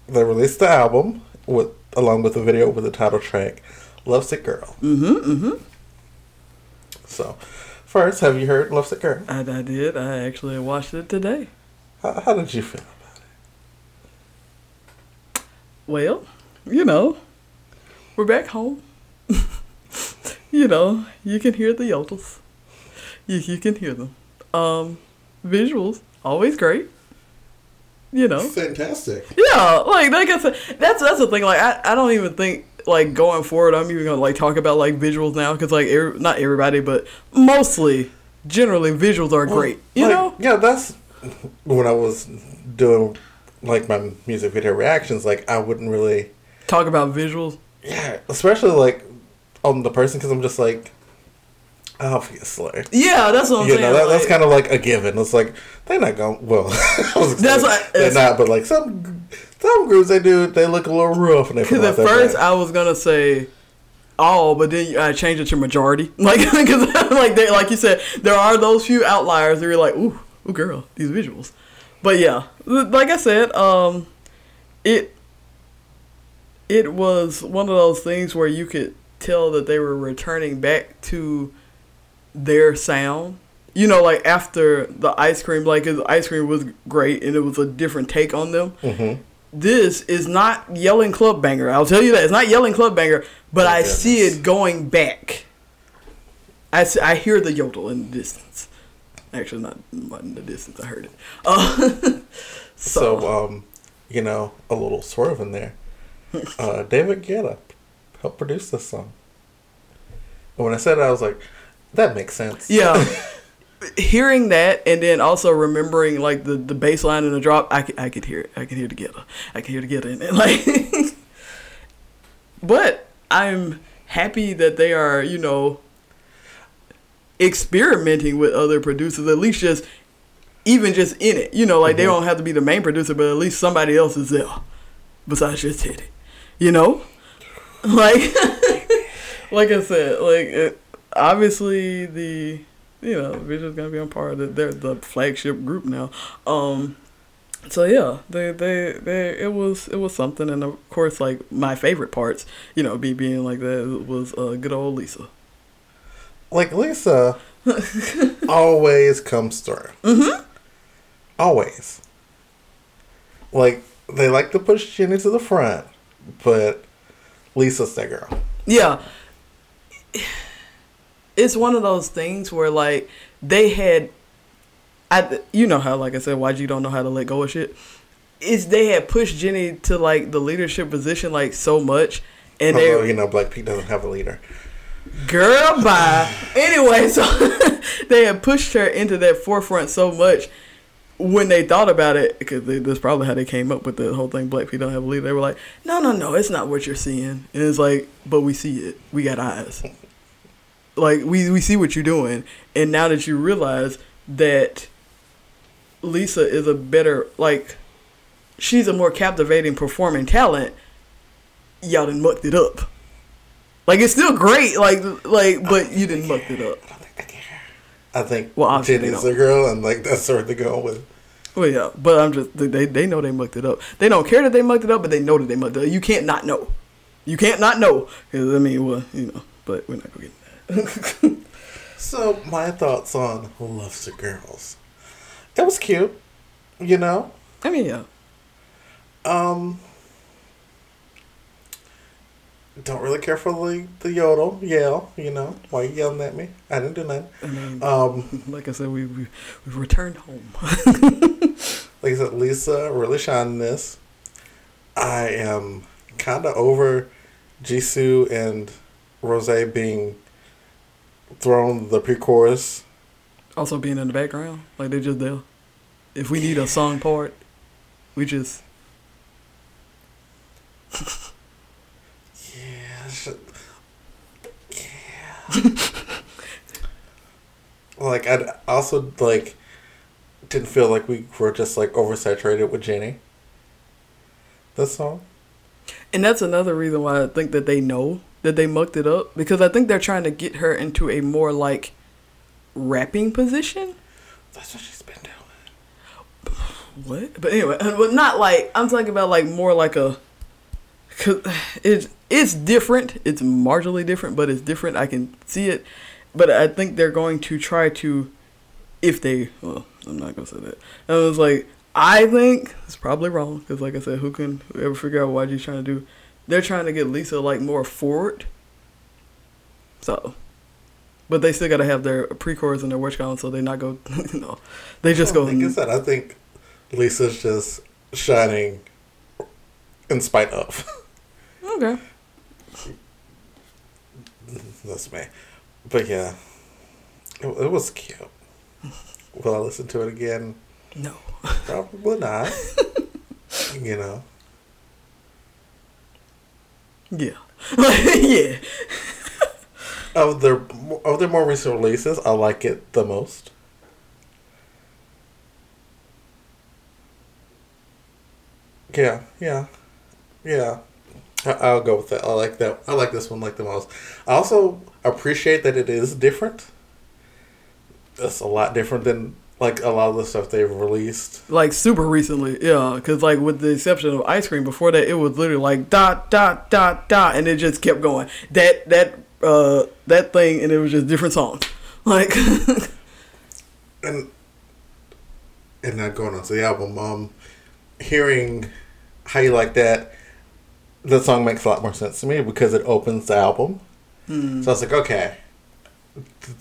S1: they released the album with along with the video with the title track "Lovesick Girl."
S2: Mm-hmm. Mm-hmm.
S1: So, first, have you heard "Lovesick Girl"?
S2: I, I did. I actually watched it today.
S1: How, how did you feel?
S2: Well, you know, we're back home. you know, you can hear the yodels. You, you can hear them. Um, visuals, always great. You know.
S1: Fantastic.
S2: Yeah, like like I said, that's that's the thing. Like I, I don't even think like going forward, I'm even gonna like talk about like visuals now because like every, not everybody, but mostly, generally, visuals are great. You
S1: Like,
S2: know.
S1: Yeah, that's when I was doing like my music video reactions. Like, I wouldn't really,
S2: Talk about visuals.
S1: yeah, especially like on the person because I'm just like, oh, forget Slayer.
S2: Yeah, that's what I'm
S1: You
S2: saying.
S1: know, that, that's kind of like a given. It's like they're not going. Well, I was excited.
S2: That's what-
S1: they're not. But like some some groups, they do. They look a little rough and they
S2: Because at first
S1: bad.
S2: I was gonna say all, but then I changed it to majority. Like, because like they, like you said, there are those few outliers that you're like, ooh, ooh, girl, these visuals. But yeah, like I said, um, it it was one of those things where you could tell that they were returning back to their sound. You know, like after the ice cream, like the ice cream was great and it was a different take on them
S1: Mhm.
S2: this is not yelling club banger. I'll tell you that it's not yelling club banger, but
S1: Oh,
S2: I see it going back. I, see, I hear the yodel in the distance. Actually, not, not in the distance. I heard it. Uh,
S1: So, um, you know, a little swerve in there. Uh, David Guetta helped produce this song. And when I said it, I was like, that makes sense.
S2: Yeah. Hearing that and then also remembering like the, the bass line and the drop, I could, I could hear it. I could hear together. I could hear together in it. Like, but I'm happy that they are, you know, experimenting with other producers, at least just even just in it. You know, like they
S1: Mhm.
S2: don't have to be the main producer, but at least somebody else is there besides just Teddy. You know, like like I said, like it, obviously the you know Vision's gonna be on part of the, they're the flagship group now. Um, so yeah, they they they it was it was something, and of course like my favorite parts, you know, be being like that was uh, good old Lisa.
S1: Like Lisa always comes through. Mm-hmm. Always. Like they like to push Jennie to the front, but Lisa's that girl.
S2: Yeah. It's one of those things where like they had I you know how like I said why YG don't know how to let go of shit. Is they had pushed Jennie to like the leadership position like so much and
S1: Although
S2: they
S1: you know Blackpink doesn't have a leader.
S2: Girl bye. anyway, so they had pushed her into that forefront so much when they thought about it, because that's probably how they came up with the whole thing. Blackpink don't have a leader. They were like, "No, no, no, it's not what you're seeing." And it's like, but we see it. We got eyes. Like we we see what you're doing, and now that you realize that Lisa is a better like, she's a more captivating performing talent. Y'all done mucked it up. Like it's still great, like like, but you didn't mucked it up.
S1: I don't think they care. I think
S2: Well, Jennie's
S1: the girl, and like that's where they go with.
S2: Well, yeah, but I'm just they they know they mucked it up. They don't care that they mucked it up, but they know that they mucked it up. You can't not know. You can't not know. 'Cause, I mean, well, you know, but we're not gonna get that.
S1: So my thoughts on Lovesick Girls. It was cute, you know.
S2: I mean, yeah,
S1: Um, don't really care for the the yodel yell. You know why you yelling at me? I didn't do nothing.
S2: Mean,
S1: Um,
S2: like I said, we we we returned home.
S1: like I said, Lisa really shined in this. I am kind of over Jisoo and Rose being thrown the pre-chorus.
S2: also, being in the background, like they're just there. If we need a song part, we just
S1: Yeah, sh- yeah. like I also like didn't feel like we were just like oversaturated with Jennie. This song.
S2: And that's another reason why I think that they know that they mucked it up because I think they're trying to get her into a more like rapping position.
S1: That's what she's been doing.
S2: What? But anyway, uh, but not like I'm talking about like more like a. Cause it's it's different. It's marginally different, but it's different. I can see it, but I think they're going to try to, if they. Well, I'm not gonna say that. I was like, I think it's probably wrong because, like I said, who can ever figure out what you're trying to do? They're trying to get Lisa like more forward. So, but they still got to have their pre-chorus and their words count, so they not go. You know, they just go.
S1: Like I said, I think Lisa's just shining in spite of.
S2: Okay.
S1: That's me. But yeah, it, it was cute. Will I listen to it again?
S2: No.
S1: Probably not. you know.
S2: Yeah. yeah.
S1: Of their of their more recent releases, I like it the most. Yeah, yeah, yeah. I'll go with that. I like that. I like this one like the most. I also appreciate that it is different. It's a lot different than like a lot of the stuff they've released.
S2: Like super recently, yeah. Because like with the exception of ice cream, before that it was literally like dot dot dot dot, and it just kept going. That that uh that thing, and it was just different songs. Like
S1: and and not going on to the album, um, hearing how you like that, the song makes a lot more sense to me because it opens the album.
S2: hmm.
S1: So I was like, okay, th-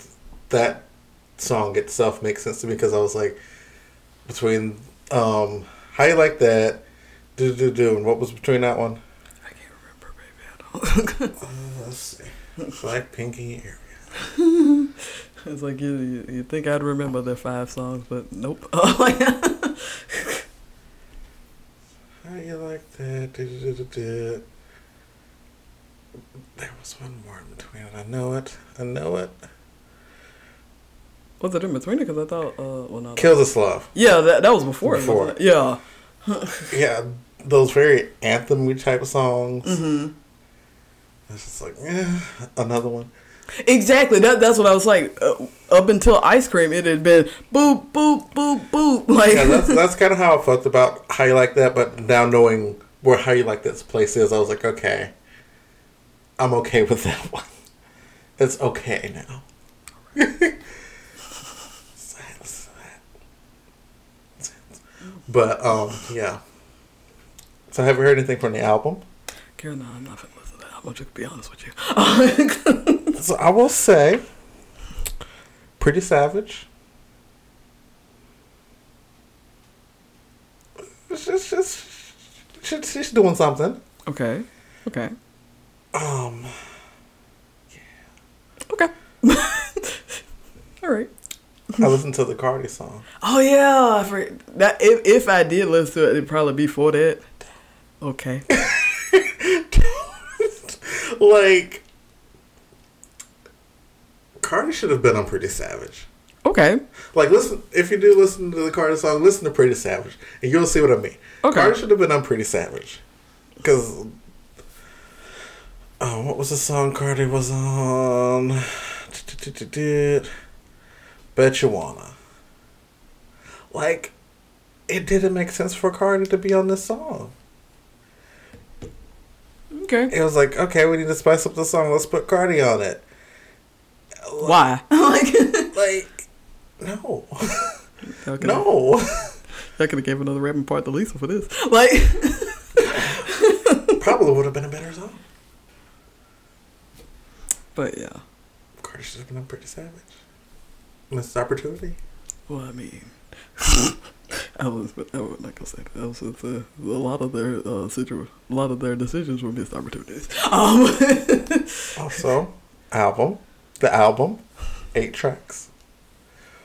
S1: that song itself makes sense to me because I was like, between um, how you like that, Do do do. And what was between that one?
S2: I can't remember, baby. I don't.
S1: Uh, let's see. Black Pinky area.
S2: it's like you, you, you think I'd remember their five songs, but nope.
S1: How you like that? There was one more in between it. I know it. I know it.
S2: What's the difference between it? Because I thought, uh, well, not.
S1: Kill this love.
S2: Yeah, that that was before.
S1: Before.
S2: it? Yeah.
S1: Yeah, those very anthem type of songs.
S2: Mm-hmm.
S1: It's just like, yeah, another one.
S2: Exactly. That that's what I was like. Uh, up until ice cream, it had been boop boop boop boop. Like
S1: Yeah, that's that's kind of how I felt about how you like that. But now knowing where how you like this place is, I was like, okay, I'm okay with that one. It's okay now. But um, yeah. So have you heard anything from the album?
S2: Karen, no, I'm not listen to that. I'm gonna be honest with you.
S1: So I will say, pretty savage. She's just, she's, she's doing something.
S2: okay. Okay.
S1: Um,
S2: Okay. All right.
S1: I listened to the Cardi song.
S2: Oh yeah, that. If if I did listen to it, it'd probably be for that. Okay.
S1: like, Cardi should have been on Pretty Savage.
S2: Okay.
S1: Like, listen, if you do listen to the Cardi song, listen to Pretty Savage, and you'll see what I mean.
S2: Okay.
S1: Cardi should have been on Pretty Savage. Because, oh, uh, what was the song Cardi was on? Bet You Wanna. Like, it didn't make sense for Cardi to be on this song.
S2: Okay.
S1: It was like, okay, we need to spice up the song. Let's put Cardi on it.
S2: Why? like,
S1: Like, no.
S2: I could've-
S1: no.
S2: I could have gave another rapping part to Lisa for this. Like,
S1: Probably would have been a better song.
S2: but yeah.
S1: Cardi should have been a pretty savage. Missed opportunity.
S2: Well, I mean, I was, I was not gonna say that. I was just, uh, a lot of their uh, situ- a lot of their decisions were missed opportunities. Um,
S1: Also, album. The album. Eight tracks.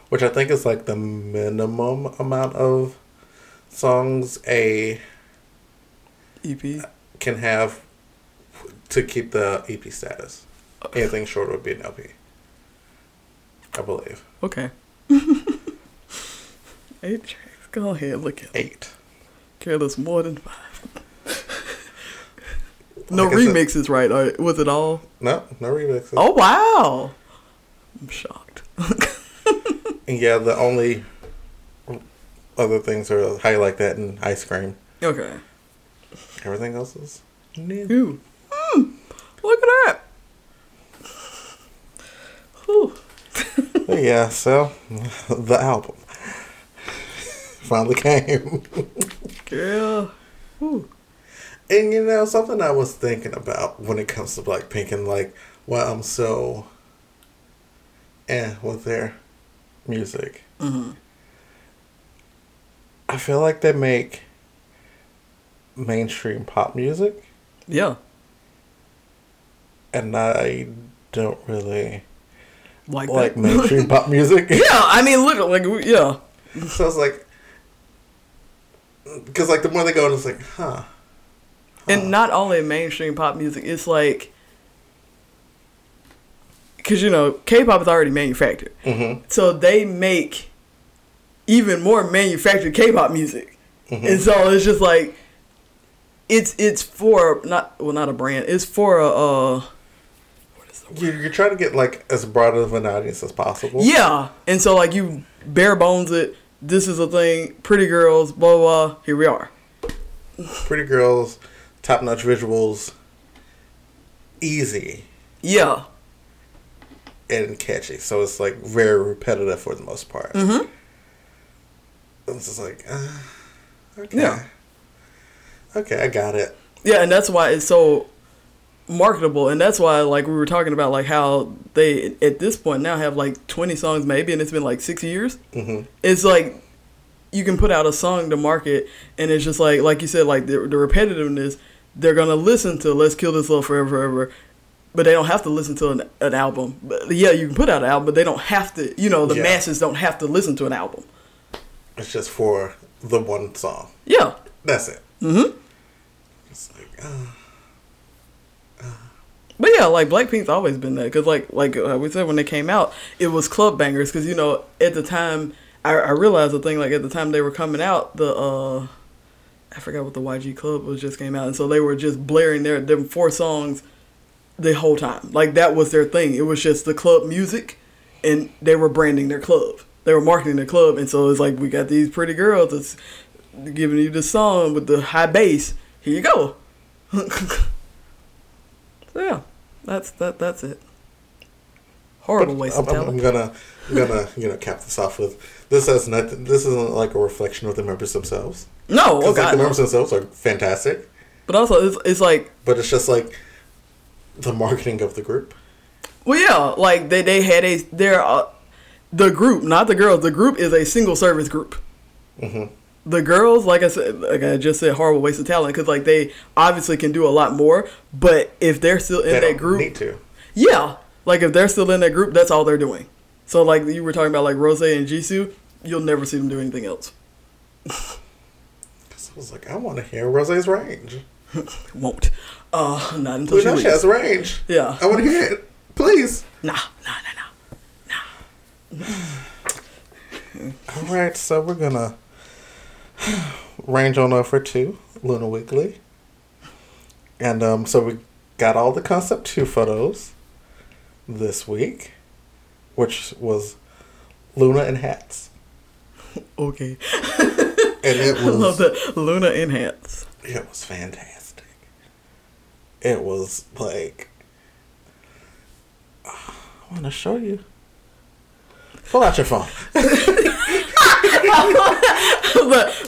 S1: Which I think is like the minimum amount of songs a
S2: EP.
S1: can have to keep the EP status. Anything shorter would be an LP. I believe.
S2: Okay. Eight tracks. Go ahead, look at.
S1: Eight.
S2: Careless more than five. No
S1: Like
S2: remixes, right? Or was it all?
S1: No, no remixes.
S2: Oh wow! I'm shocked.
S1: And yeah, the only other things are how you like that and ice cream.
S2: Okay.
S1: Everything else is new.
S2: Ooh. Mm, look at that.
S1: Yeah, so the album finally came.
S2: Girl. Ooh.
S1: And you know, something I was thinking about when it comes to Blackpink and like why I'm so eh with their music.
S2: hmm
S1: I feel like they make mainstream pop music
S2: Yeah.
S1: and I don't really
S2: Like,
S1: like mainstream pop music.
S2: yeah, I mean, look, like, we- yeah.
S1: So it's like, because like the more they go, it's like, huh.
S2: And not only mainstream pop music, it's like, because, you know, K pop is already manufactured.
S1: Mm-hmm.
S2: So they make even more manufactured K pop music.
S1: Mhm.
S2: And so it's just like, it's it's for, not, well, not a brand, it's for a, uh, what is the word?
S1: You're, you're trying to get like as broad of an audience as possible.
S2: Yeah. And so, like, you bare bones it. This is a thing. Pretty girls, blah, blah, blah. Here we are.
S1: Pretty girls, top notch visuals, easy
S2: Yeah.
S1: and catchy. So it's like very repetitive for the most part.
S2: Mm-hmm.
S1: It's just like, uh, okay.
S2: Yeah.
S1: Okay, I got it.
S2: Yeah, and that's why it's so marketable, and that's why like we were talking about like how they at this point now have like twenty songs maybe, and it's been like six years.
S1: hmm
S2: It's like you can put out a song to market, and it's just like like you said, like the, the repetitiveness. They're gonna listen to "Let's Kill This Love Forever Forever," but they don't have to listen to an, an album. But yeah, you can put out an album, but they don't have to. You know, the
S1: Yeah.
S2: masses don't have to listen to an album.
S1: It's just for the one song.
S2: Yeah,
S1: That's it. Mm-hmm. It's like, uh,
S2: But yeah, like Blackpink's always been that because like like uh, we said when they came out, it was club bangers because you know at the time I, I realized the thing like at the time they were coming out the uh I forgot what the YG Club was just came out and so they were just blaring their them four songs the whole time. Like that was their thing. It was just the club music and they were branding their club. They were marketing their club and so it's like we got these pretty girls that's giving you the song with the high bass. Here you go. So yeah that's that that's it. Horrible waste
S1: I'm,
S2: of talent
S1: I'm gonna, I'm gonna, you know, cap this off with this has nothing. This isn't like a reflection of the members themselves.
S2: no oh
S1: like,
S2: god
S1: the
S2: no.
S1: members themselves are fantastic,
S2: but also it's, it's like
S1: but it's just like the marketing of the group.
S2: Well, yeah, like they they had a they're uh, the group, not the girls. The group is a single service group.
S1: Mm-hmm.
S2: The girls, like I said, like I just said, horrible waste of talent because like they obviously can do a lot more. But if they're still in
S1: They
S2: that group,
S1: need to.
S2: yeah, like if they're still in that group, that's all they're doing. So like you were talking about like Rose and Jisoo, you'll never see them do anything else.
S1: 'Cause I was like, I want to hear Rose's range.
S2: Won't. Uh, not until
S1: We
S2: she
S1: know she has range.
S2: Yeah.
S1: I want to hear it, please.
S2: Nah, nah, nah, no. nah.
S1: All right, so we're gonna range on over to LOONA Weekly, and um, so we got all the concept two photos this week, which was LOONA and hats,
S2: Okay.
S1: and it
S2: I love
S1: was
S2: that LOONA enhance.
S1: it was fantastic. It was like I want to show you. Pull out your phone.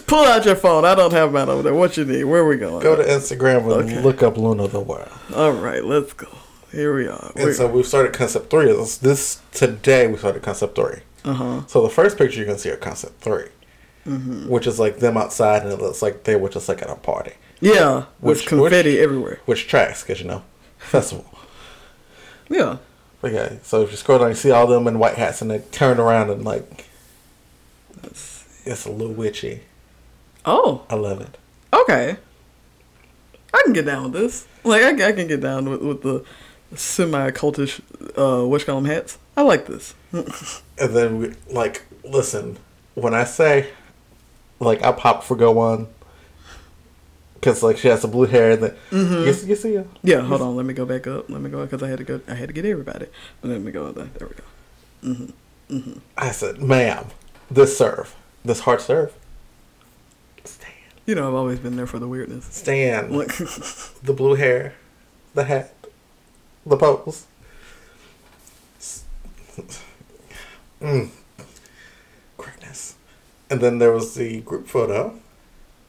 S2: pull out your phone. I don't have mine over there. What you need? Where are we going?
S1: Go to Instagram and
S2: Okay.
S1: look up LOONA the World.
S2: All right, let's go. Here we are.
S1: And so we've started concept three. This, this today we started concept three.
S2: uh huh.
S1: So the first picture you're gonna see are concept 3
S2: Mm-hmm.
S1: which is like them outside, and it looks like they were just like at a party,
S2: Yeah, with
S1: Which-
S2: confetti everywhere.
S1: which tracks because you know festival.
S2: Yeah.
S1: Yeah, so if you scroll down, you see all them in white hats, and they turn around and like it's a little witchy.
S2: Oh,
S1: I love it.
S2: okay. I can get down with this. Like I, I can get down with, with the semi cultish uh what you hats. I like this.
S1: And then we like listen when I say like I pop for Go Won because like she has the blue hair and then mm-hmm. you, see- you see her.
S2: Yeah, hold on. Let me go back up. Let me go because I had to go. I had to get everybody. Let me go. There there we go. Mm-hmm, mm-hmm.
S1: I said, ma'am, this serve, this hard serve. Stan.
S2: You know, I've always been there for the weirdness.
S1: Stan.
S2: Like,
S1: The blue hair, the hat, the pose. Mm. Greatness. And then there was the group photo,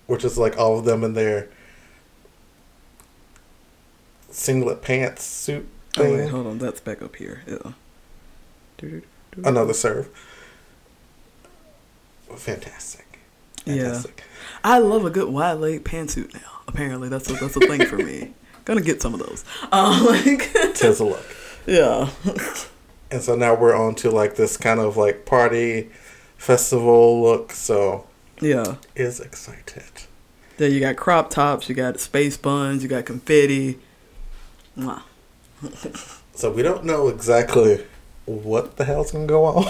S1: which is like all of them in their singlet pants suit
S2: oh
S1: thing.
S2: wait, hold on. That's back up here. Yeah.
S1: Another serve. Fantastic.
S2: Yeah.
S1: Fantastic.
S2: I love a good wide leg pantsuit now. Apparently, that's a, that's a thing for me. Gonna get some of those. Um, like,
S1: Tis a look.
S2: yeah.
S1: And so now we're on to like this kind of like party festival look. So
S2: Yeah.
S1: is excited.
S2: Then you got crop tops, you got space buns, you got confetti. Mwah.
S1: So we don't know exactly what the hell's gonna go on.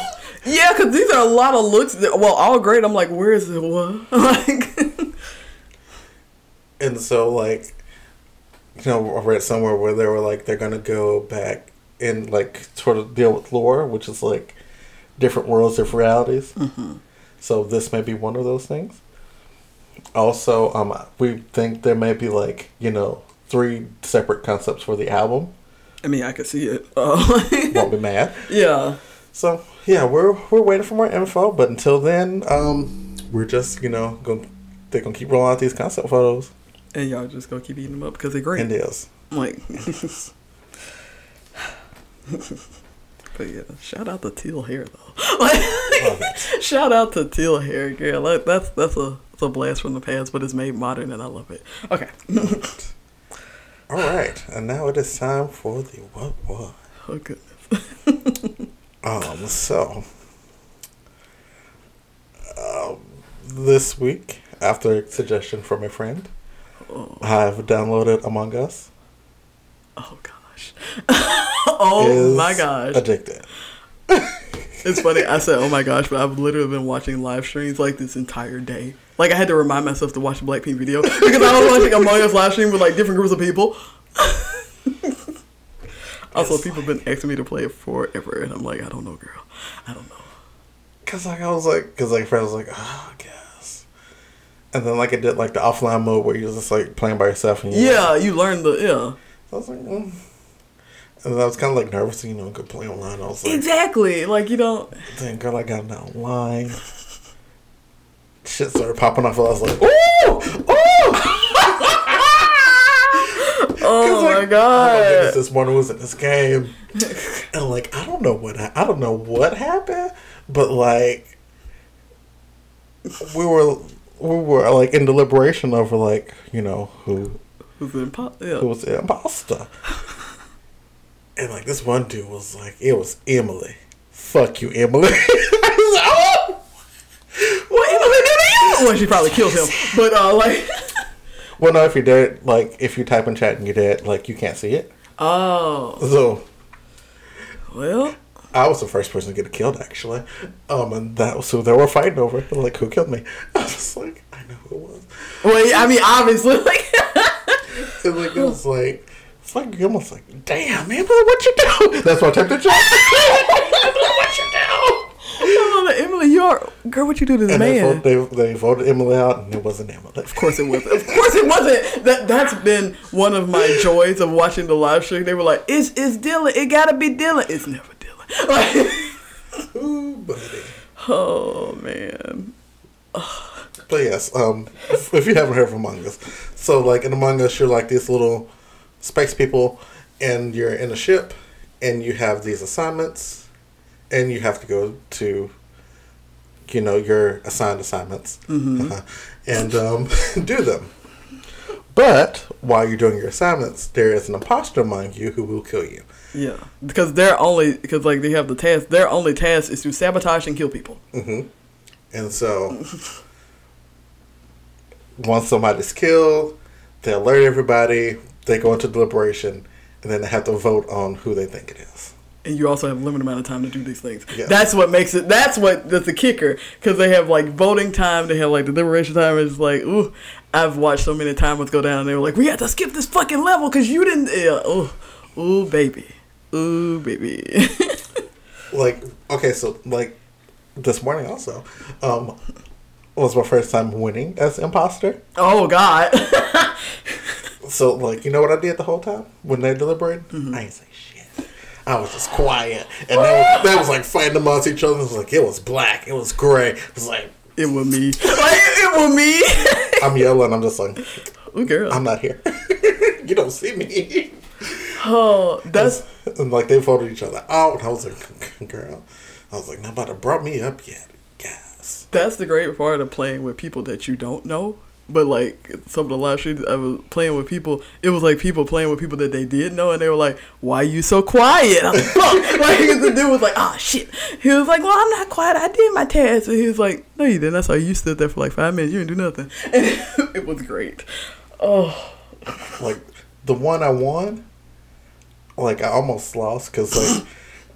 S2: Yeah, because these are a lot of looks. That, well, all great. I'm like, where is it? What? Like,
S1: and so like you know, I read somewhere where they were like they're gonna go back and like sort of deal with lore, which is like different worlds, different realities.
S2: Mm-hmm.
S1: So this may be one of those things. Also, um, we think there may be like you know three separate concepts for the album.
S2: I mean, I could see it. Uh,
S1: Won't be mad.
S2: yeah.
S1: So yeah, we're we're waiting for more info, but until then, um, we're just you know going they're gonna keep rolling out these concept photos.
S2: And y'all just gonna keep eating them up because they're great.
S1: And is
S2: Like, but yeah, shout out the teal hair though. Like, Shout out to teal hair girl. Like, that's that's a that's a blast from the past, but it's made modern and I love it. Okay.
S1: All right, and now it is time for the what what.
S2: oh goodness.
S1: Um, so um, this week, after a suggestion from a friend,
S2: Oh,
S1: I've downloaded Among Us.
S2: oh gosh. oh my gosh.
S1: Addicted.
S2: It's funny. I said, "Oh my gosh," but I've literally been watching live streams like this entire day. Like I had to remind myself to watch the Blackpink video because I was watching Among Us live stream with like different groups of people. also,
S1: It's
S2: people have been asking me to play it forever, and I'm like, I don't know, girl. I don't know.
S1: Cause like I was like, cause like friends friend was like, ah, oh, guess. And then like it did like the offline mode where you're just like playing by yourself and you
S2: Yeah, you learn the yeah.
S1: I was like, mm. and then I was kind of like nervous, you know, could play online. I was like,
S2: Exactly. Like you don't.
S1: Then girl, I got online. Shit started popping off. And I was like, ooh, ooh.
S2: Oh my
S1: like, Oh my goodness,
S2: god.
S1: this morning was in this game, and like I don't know what I, I don't know what happened, but like we were we were like in deliberation over like you know who
S2: Who's impo- yeah.
S1: who was the imposter, and like this one dude was like it was Emily. Fuck you, Emily. I was like, oh!
S2: What Emily did you? Well, she probably killed him, but uh, like.
S1: Well, no, if you're dead, like if you type in chat and you're dead, like you can't see it.
S2: Oh
S1: So
S2: well.
S1: I was the first person to get killed, actually. Um, and that was who they were fighting over. They're like, who killed me? I was like, I know who it was.
S2: Well, yeah, I mean, obviously, like.
S1: And like it was like, it's like you almost like, damn, man, what you do? That's why I typed chat. what you do?
S2: Oh, Emily, you're girl. What you do to this
S1: And they,
S2: man?
S1: vote, they they voted Emily out, and it wasn't Emily.
S2: Of course it wasn't. Of course it wasn't. That that's been one of my joys of watching the live stream. They were like, "It's it's Dylan. It gotta be Dylan. It's never Dylan." Like,
S1: Ooh, buddy.
S2: oh man.
S1: But yes, um, if you haven't heard of Among Us, so like in Among Us, you're like these little space people, and you're in a ship, and you have these assignments, and you have to go to, you know, your assigned assignments, uh and um, do them. But while you're doing your assignments, there is an imposter among you who will kill you.
S2: Yeah, because their only because like they have the task. Their only task is to sabotage and kill people. Mm-hmm.
S1: And so, once somebody's killed, they alert everybody, they go into deliberation, and then they have to vote on who they think it is.
S2: And you also have a limited amount of time to do these things.
S1: Yeah.
S2: That's what makes it. That's what that's the kicker because they have like voting time. They have like the deliberation time. It's like, ooh, I've watched so many timers go down. and They were like, we have to skip this fucking level because you didn't. Yeah, ooh, ooh, baby, ooh, baby.
S1: Like, okay, so, like, this morning also, um, was my first time winning as imposter.
S2: oh God.
S1: So, like, you know what I did the whole time when they deliberated?
S2: Mm-hmm.
S1: I ain't say shit. I was just quiet. And they was, they was like fighting amongst each other. It was like, it was black, it was gray. It was like,
S2: it was me. Like it was me.
S1: I'm yelling, I'm just like,
S2: Ooh, girl.
S1: I'm not here. you don't see me.
S2: Oh, that's
S1: And like they voted each other out. I was like, girl. I was like, nobody brought me up yet. Yes.
S2: that's the great part of playing with people that you don't know. But like some of the live streams, I was playing with people. It was like people playing with people that they did know, and they were like, "Why are you so quiet?" I'm like, "Fuck!" like the dude was like, "Oh shit." He was like, "Well, I'm not quiet. I did my task." And he was like, "No, you didn't. That's why you stood there for like five minutes. You didn't do nothing." And it was great. Oh,
S1: Like the one I won, like I almost lost because like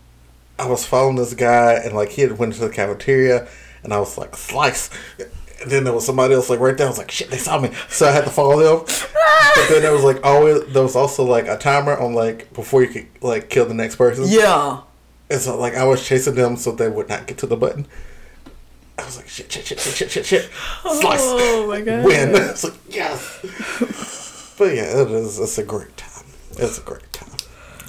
S1: I was following this guy and like he had went to the cafeteria and I was like slice. And then there was somebody else like right there. I was like, shit, they saw me, so I had to follow them. but then there was like always there was also like a timer on like before you could like kill the next person.
S2: yeah.
S1: And so like I was chasing them so they would not get to the button. I was like shit, shit, shit, shit, shit, shit, shit. Slice.
S2: Oh my god.
S1: Win. It's like yes. but yeah, it is. It's a great time. It's a great time.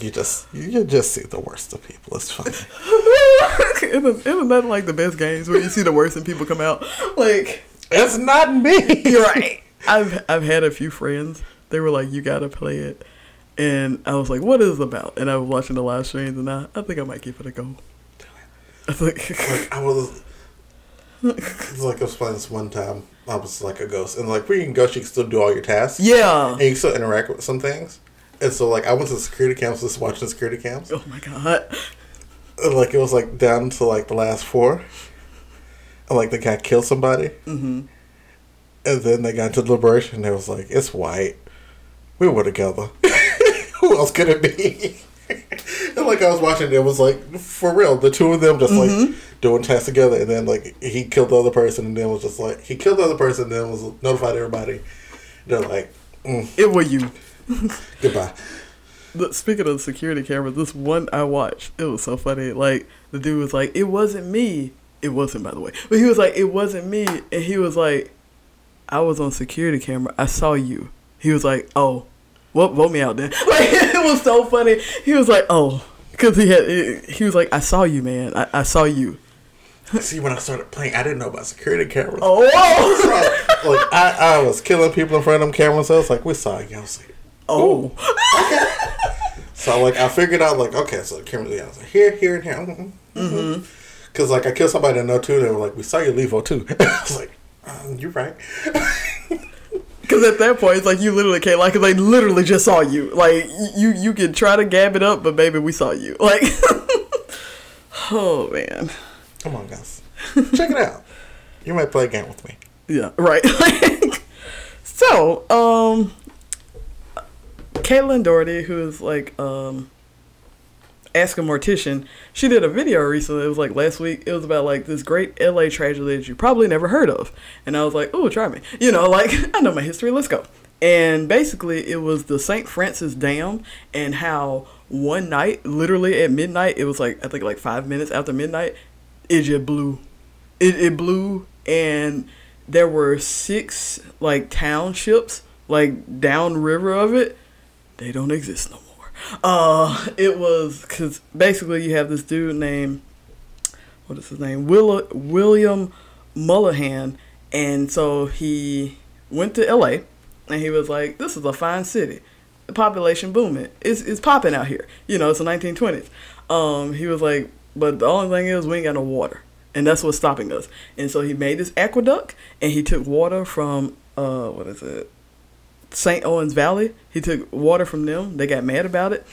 S1: You just you just see the worst of people. It's funny.
S2: isn't, isn't that like the best games where you see the worst in people come out? Like,
S1: It's not me.
S2: you're right. I've I've had a few friends. They were like, "You gotta play it," and I was like, "What is it about?" And I was watching the live streams, and I, I think I might give it a go. I think
S1: Like I was It's like I was playing this one time. I was like a ghost, and like you can ghost, you can still do all your tasks.
S2: Yeah.
S1: and you can still interact with some things. And so like I went to the security cams, just watching the security cams.
S2: Oh my god.
S1: And, like it was like down to like the last four. And like the guy killed somebody.
S2: Mm-hmm.
S1: And then they got to deliberation. And it was like it's white. We were together. Who else could it be? and like I was watching, it was like for real. The two of them just like doing tasks together, and then like he killed the other person, and then was just like he killed the other person, and then was notified everybody. They're like, mm,
S2: It was you.
S1: goodbye.
S2: But speaking of the security cameras, this one I watched, it was so funny. Like the dude was like, "It wasn't me." It wasn't, by the way. But he was like, "It wasn't me," and he was like, "I was on security camera. I saw you." He was like, "Oh, well, vote me out then." Like it was so funny. He was like, "Oh," because he had. He was like, "I saw you, man. I, I saw you."
S1: See, when I started playing, I didn't know about security cameras.
S2: Oh,
S1: So, like I, I was killing people in front of them cameras. So I was like, we saw you. I was like,
S2: oh,
S1: so like I figured out like okay, so the cameras. Yeah, I was like here, here, and here. Mm-hmm. Cause like I killed somebody I know too. They were like, we saw you leave too. I was like, um, you're right.
S2: Because at that point, it's like you literally can't like they literally just saw you. Like you, you can try to gab it up, but baby, we saw you. Like, oh man,
S1: Come on, guys, check it out. You might play a game with me.
S2: yeah, right. so, um, Caitlin Doughty, who is like, um, Ask a Mortician, she did a video recently. It was like last week. It was about like this great LA tragedy that you probably never heard of. And I was like, oh, try me. You know, like, I know my history. Let's go. And basically, it was the St. Francis Dam and how one night, literally at midnight, it was like, I think like five minutes after midnight, it just blew. It, it blew, and there were six like townships like downriver of it. They don't exist no more. Uh, it was because basically you have this dude named what is his name? Will William Mulholland, and so he went to L.A. and he was like, "This is a fine city, the population booming. It's it's popping out here. You know, it's the 1920s." Um, he was like, "But the only thing is, we ain't got no water." And that's what's stopping us. And so he made this aqueduct, and he took water from uh, what is it? St. Owens Valley. He took water from them. They got mad about it.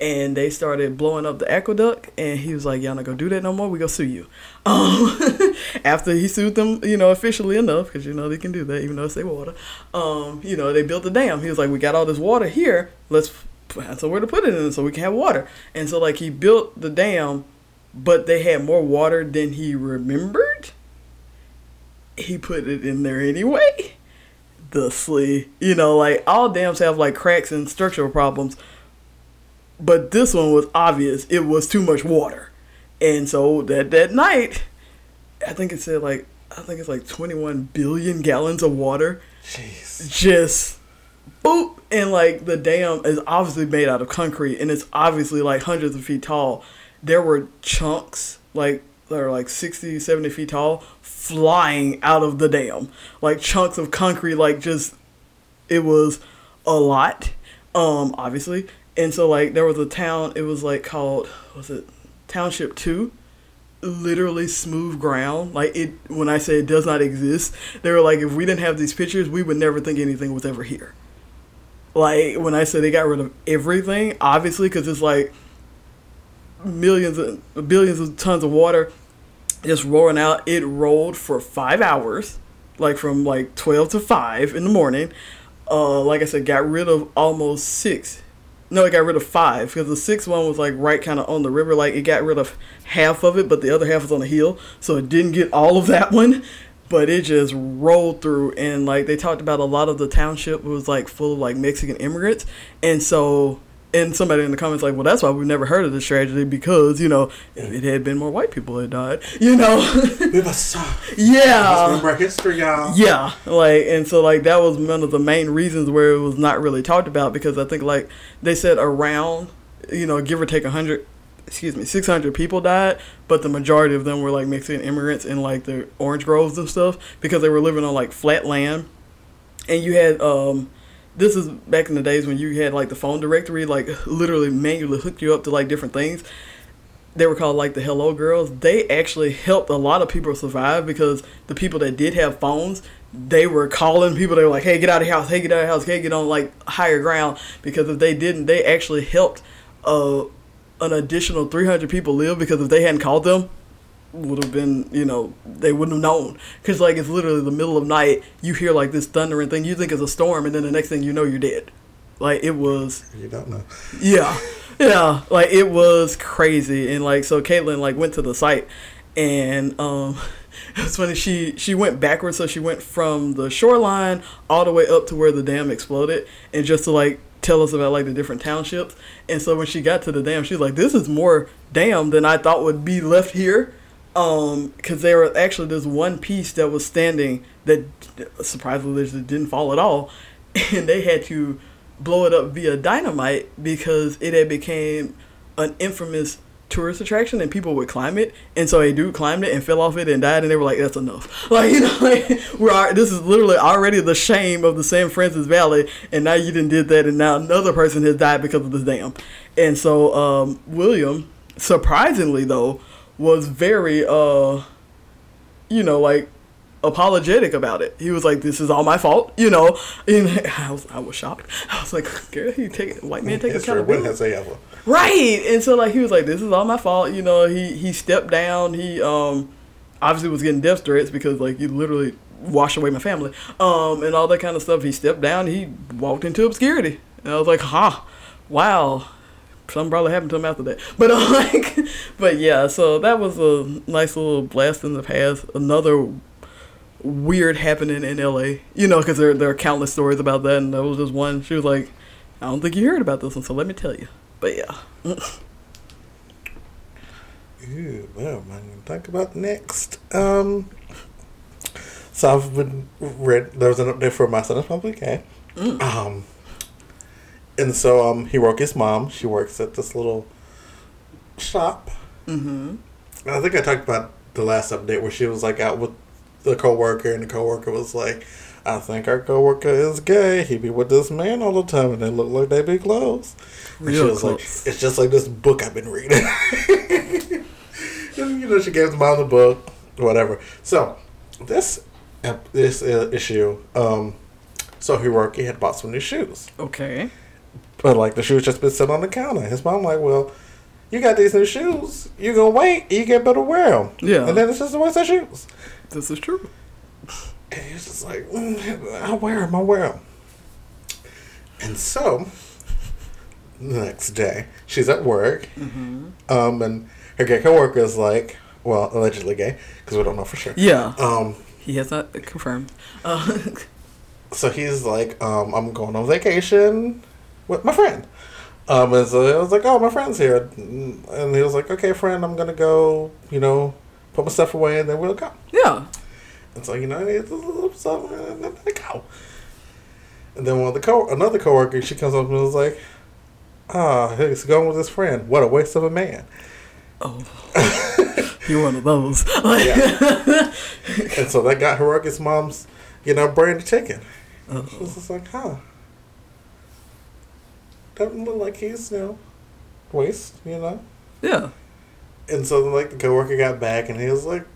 S2: And they started blowing up the aqueduct. And he was like, Y'all not gonna do that no more. We gonna sue you. Um, after he sued them, you know, officially enough, because you know they can do that, even though it's their water. Um, you know, they built the dam. He was like, We got all this water here. Let's find somewhere to put it in so we can have water. And so, like, he built the dam, but they had more water than he remembered. He put it in there anyway thusly. You know, like all dams have like cracks and structural problems, but this one was obvious. It was too much water, and so that that night, I think it said like I think it's like twenty one billion gallons of water
S1: Jeez.
S2: just boop and like the dam is obviously made out of concrete and it's obviously like hundreds of feet tall there were chunks like that are like 60 70 feet tall flying out of the dam like chunks of concrete like just it was a lot um obviously and so like there was a town it was like called was it township 2 literally smooth ground. Like it when I say it does not exist, they were like if we didn't have these pictures, we would never think anything was ever here. Like when I say they got rid of everything, obviously because it's like millions of billions of tons of water just rolling out. It rolled for five hours, like from like twelve to five in the morning. Uh, like I said, got rid of almost six. No, it got rid of five because the sixth one was like right kind of on the river. Like it got rid of half of it, but the other half was on the hill, so it didn't get all of that one. But it just rolled through, and like they talked about a lot of the township was like full of like Mexican immigrants, and so and somebody in the comments like, well, that's why we've never heard of this tragedy because you know if it had been more white people that died, you know,
S1: We must
S2: yeah.
S1: remember our history, y'all.
S2: Yeah, like and so like that was one of the main reasons where it was not really talked about because I think like they said around you know give or take a hundred, excuse me, six hundred people died, but the majority of them were like Mexican immigrants in like the orange groves and stuff because they were living on like flat land, and you had um. This is back in the days when you had like the phone directory, like literally manually hooked you up to like different things they were called like the Hello Girls. They actually helped a lot of people survive because the people that did have phones, they were calling people. They were like, "Hey, get out of the house! Hey, get out of the house! Hey, get on like higher ground!" Because if they didn't, they actually helped uh, an additional three hundred people live because if they hadn't called them, would have been you know they wouldn't have known because like it's literally the middle of night. You hear like this thundering thing. You think it's a storm, and then the next thing you know, you're dead. Like it was.
S1: You don't know.
S2: Yeah, yeah. Like it was crazy, and like so, Caitlin like went to the site, and um, it's funny. She she went backwards, so she went from the shoreline all the way up to where the dam exploded, and just to like tell us about like the different townships. And so when she got to the dam, she's like, "This is more dam than I thought would be left here." Um, because there was actually this one piece that was standing that surprisingly didn't fall at all, and they had to blow it up via dynamite because it had became an infamous tourist attraction and people would climb it. And so a dude climbed it and fell off it and died and they were like that's enough. Like you know like we're this is literally already the shame of the San Francisco Valley and now you didn't did that and now another person has died because of this dam and so um, William surprisingly though was very uh you know like apologetic about it. He was like, "This is all my fault," you know. And I was, I was shocked. I was like, "Girl, you take white man take
S1: when
S2: accountability."
S1: has they ever?
S2: Right. And so like he was like, This is all my fault, you know, he he stepped down, he um obviously was getting death threats because like he literally washed away my family. Um and all that kind of stuff. He stepped down, he walked into obscurity. And I was like, huh, wow. Something probably happened to him after that. But uh, like but yeah, so that was a nice little blast in the past. Another weird happening in LA. You know, because there, there are countless stories about that, and there was just one. She was like, I don't think you heard about this one, so let me tell you. But yeah.
S1: Ooh, well, I'm gonna talk about next. Um, so I've been read. There was an update for my son public okay. Um, and so um, his mom. She works at this little shop.
S2: Mm-hmm.
S1: I think I talked about the last update where she was like out with the coworker, and the coworker was like, "I think our coworker is gay. He be with this man all the time, and they look like they be close." And she
S2: Real
S1: was like, "It's just like this book I've been reading." And, you know, she gave the mom the book, whatever. So this ep- this uh, issue, um, so Hiroki had bought some new shoes,
S2: Okay.
S1: But like the shoes just been sitting on the counter. His mom like, "Well." You got these new shoes. You gonna wait? You get better wear them.
S2: Yeah.
S1: And then it's just waste of shoes.
S2: This is true.
S1: And he's just like, mm, I wear them, I wear them. And so, the next day, she's at work,
S2: Mm-hmm.
S1: um, and her gay coworker is like, well, allegedly gay, because we don't know for sure.
S2: Yeah.
S1: Um,
S2: He has not confirmed. Uh,
S1: so he's like, um, I'm going on vacation with my friend. Um, and so I was like, oh, my friend's here. And he was like, okay, friend, I'm going to go, you know, put my stuff away, and then we'll go.
S2: yeah.
S1: And so you know, it's a little something, and then go. And then one of the co another coworker, she comes up and was like, "Ah, he's going with his friend. What a waste of a man."
S2: Oh. You're one of those.
S1: Yeah. and so that got Hiroki's mom's, you know, brain to ticking. She was
S2: Uh-oh.
S1: just like, "Huh, doesn't look like he's you know, waste, you know."
S2: Yeah.
S1: And so like the coworker got back, and he was like.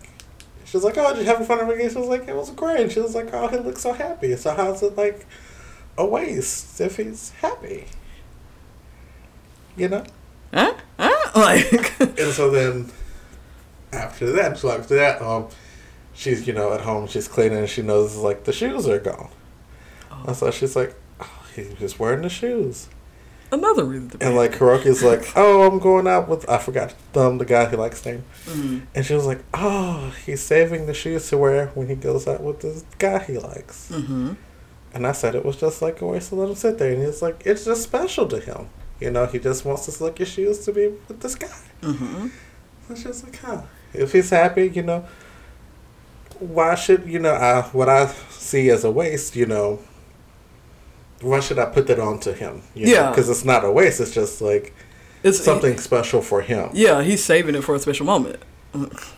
S1: She was like, "Oh, did you have fun on vacation?" She was like, "It was great." And she was like, "Oh, he looks so happy." So how's it like a waste if he's happy? You know.
S2: Huh? Huh? Like.
S1: And so then, after that, so after that, um, she's you know at home, she's cleaning, and she knows like the shoes are gone. Oh. And so she's like, oh, he's just wearing the shoes.
S2: Another reason to be.
S1: And like Hiroki's like, oh, I'm going out with I forgot um the guy he likes name.
S2: Mhm.
S1: And she was like, oh, he's saving the shoes to wear when he goes out with this guy he likes.
S2: Mhm.
S1: And I said it was just like a waste to let him sit there. And he's like, it's just special to him. You know, he just wants to your shoes to be with this guy.
S2: Mhm.
S1: And she was like, huh. If he's happy, you know, why should, you know, I, what I see as a waste, you know, why should I put that on to him? You
S2: Yeah.
S1: Because it's not a waste. It's just like
S2: It's
S1: something special for him.
S2: Yeah, he's saving it for a special moment.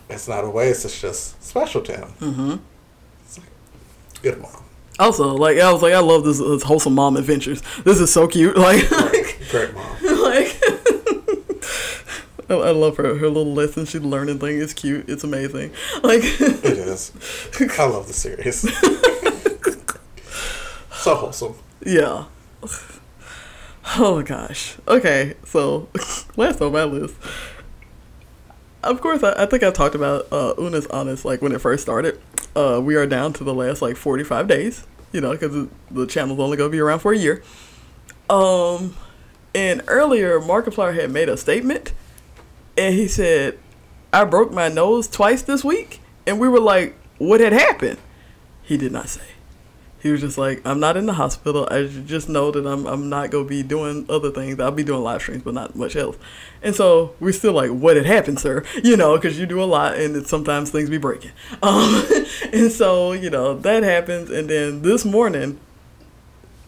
S1: It's not a waste. It's just special to him.
S2: Mm-hmm.
S1: Good mom.
S2: Also, like I was like, I love this, this wholesome mom adventures. This is so cute. Like,
S1: Great, great mom.
S2: like, I, I love her. Her little lesson she's learning thing is cute. It's amazing. Like
S1: It is. I love the series. so wholesome.
S2: Yeah. Oh gosh. Okay, so last on my list. Of course, I, I think I talked about uh, Unus Annus like when it first started. Uh, we are down to the last like forty five days. You know, because the channel's only gonna be around for a year. Um, and earlier Markiplier had made a statement, and he said, "I broke my nose twice this week," and we were like, "What had happened?" He did not say he was just like, I'm not in the hospital. I just know that I'm I'm not gonna be doing other things. I'll be doing live streams, but not much else. And so we're still like, what had happened, sir? You know, because you do a lot, and it, sometimes things be breaking. Um, and so you know that happens, and then this morning,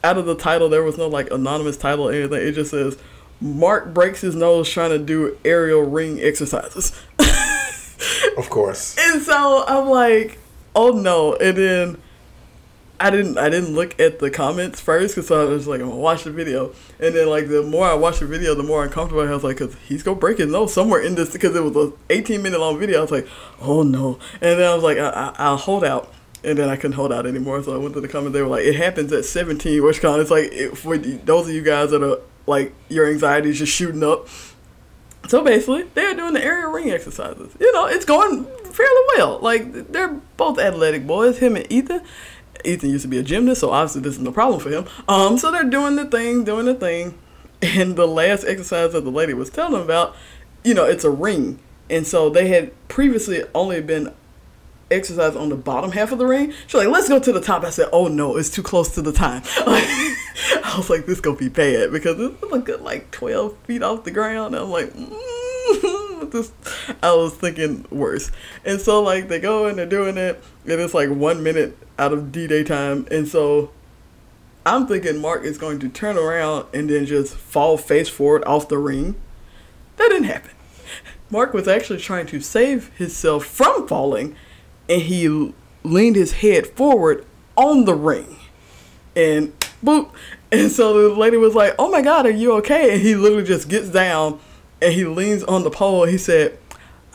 S2: out of the title, there was no like anonymous title or anything. It just says. Mark breaks his nose trying to do aerial ring exercises.
S1: Of course.
S2: And so I'm like, oh no. And then I didn't I didn't look at the comments first because I was like, I'm gonna watch the video. And then like the more I watched the video, the more uncomfortable I was like, cause he's gonna break his nose somewhere in this because it was a 18 minute long video. I was like, oh no. And then I was like, I, I, I'll hold out. And then I couldn't hold out anymore, so I went to the comments. They were like, "It happens at 17." Which kind it's like it, for those of you guys that are like your anxiety is just shooting up. So basically, they're doing the aerial ring exercises. You know, it's going fairly well. Like they're both athletic boys, him and Ethan. Ethan used to be a gymnast, so obviously this is no problem for him. Um, so they're doing the thing, doing the thing, and the last exercise that the lady was telling them about, you know, it's a ring, and so they had previously only been exercise on the bottom half of the ring. She's like, let's go to the top. I said, oh no, it's too close to the time. I was like, this gonna be bad because it's a good like 12 feet off the ground. I'm like, mm, this, I was thinking worse. And so like they go and they're doing it and it's like one minute out of D-Day time. And so I'm thinking Mark is going to turn around and then just fall face forward off the ring. That didn't happen. Mark was actually trying to save himself from falling and he leaned his head forward on the ring. And boop. And so the lady was like, Oh my God, are you okay? And he literally just gets down and he leans on the pole. He said,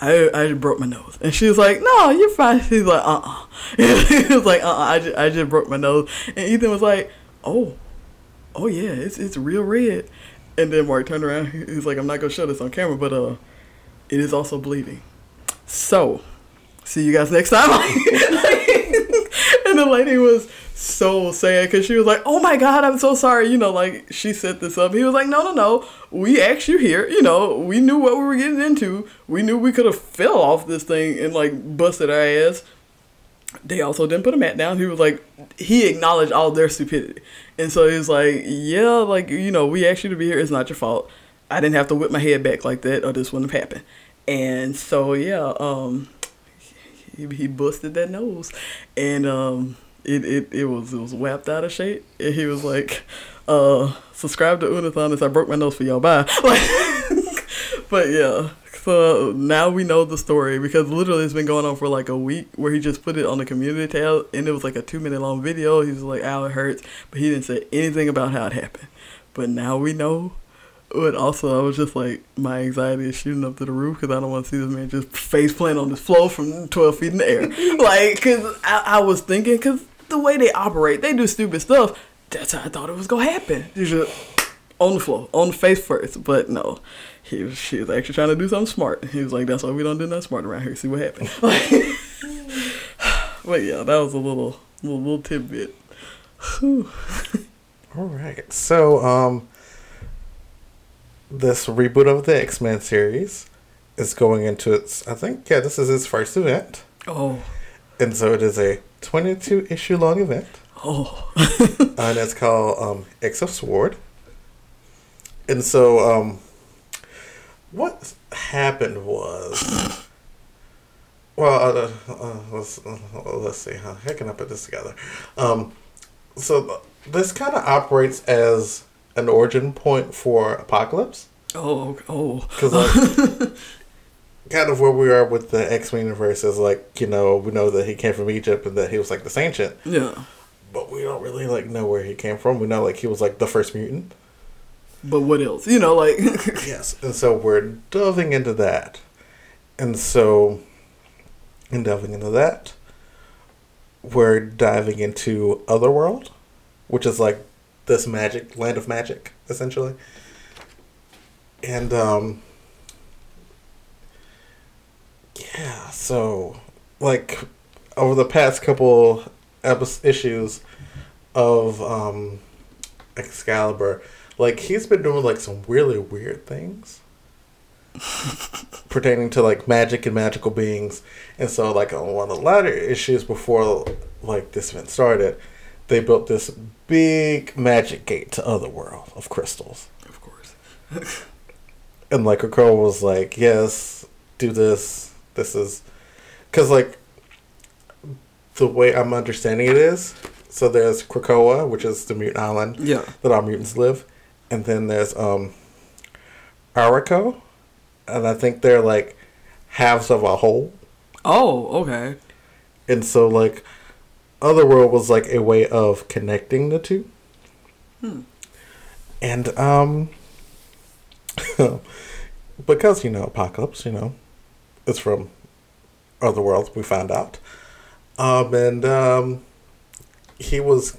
S2: I, I just broke my nose. And she was like, No, you're fine. He's like, Uh uh He was like, Uh uh I just, I just broke my nose. And Ethan was like, Oh, oh yeah, it's, it's real red. And then Mark turned around. He's like, I'm not going to show this on camera, but uh, it is also bleeding. So, see you guys next time. and the lady was so sad because she was like, "Oh my God, I'm so sorry." You know, like she set this up. He was like, "No, no, no. We asked you here. You know, we knew what we were getting into. We knew we could have fell off this thing and like busted our ass." They also didn't put a mat down. He was like, he acknowledged all their stupidity, and so he was like, "Yeah, like you know, we asked you to be here. It's not your fault. I didn't have to whip my head back like that, or this wouldn't have happened." And so yeah, um, he, he busted that nose, and um, it, it, it was it was whapped out of shape. And he was like, uh, subscribe to Unus Annus I broke my nose for y'all. Bye. Like, but yeah. So now we know the story because literally it's been going on for like a week where he just put it on the community tab and it was like a two minute long video. He was like, ow, it hurts. But he didn't say anything about how it happened. But now we know but also, I was just like, my anxiety is shooting up to the roof because I don't want to see this man just face plant on this floor from 12 feet in the air. like, because I, I was thinking, because the way they operate, they do stupid stuff. That's how I thought it was to happen. You just on the floor, on the face first. But no, he was, she was actually trying to do something smart. He was like, that's why we don't do nothing smart around here. See what happens. but yeah, that was a little, little, little tidbit.
S1: All right. So, um, this reboot of the X Men series is going into its. I think yeah, this is its first event.
S2: Oh.
S1: And so it is a twenty-two issue long event.
S2: Oh.
S1: and it's called um, X of Sword. And so, um, what happened was. Well, uh, uh, let's uh, let's see how how can I put this together. Um, so this kind of operates as an origin point for Apocalypse.
S2: Oh, oh.
S1: Because like, kind of where we are with the X Men universe is like you know we know that he came from Egypt and that he was like this ancient.
S2: Yeah.
S1: But we don't really like know where he came from. We know like he was like the first mutant.
S2: but what else? You know, like
S1: yes, and so we're delving into that, and so in delving into that, we're diving into Otherworld, which is like this magic land of magic, essentially, and um, yeah, so like over the past couple episodes, issues of um, Excalibur, like he's been doing like some really weird things pertaining to like magic and magical beings. And so like on one of the latter issues before like this event started, they built this big magic gate to Otherworld of crystals.
S2: Of course.
S1: and like a Krakoa was like, "Yes, do this. This is cuz like the way I'm understanding it is, so there's Krakoa, which is the mutant island
S2: Yeah.
S1: that our mutants live, and then there's um Arakko, and I think they're like halves of a whole.
S2: Oh, okay.
S1: And so like Otherworld was like a way of connecting the two. Hmm. And um because you know Apocalypse, you know, it's from Otherworld, we found out. Um and um he was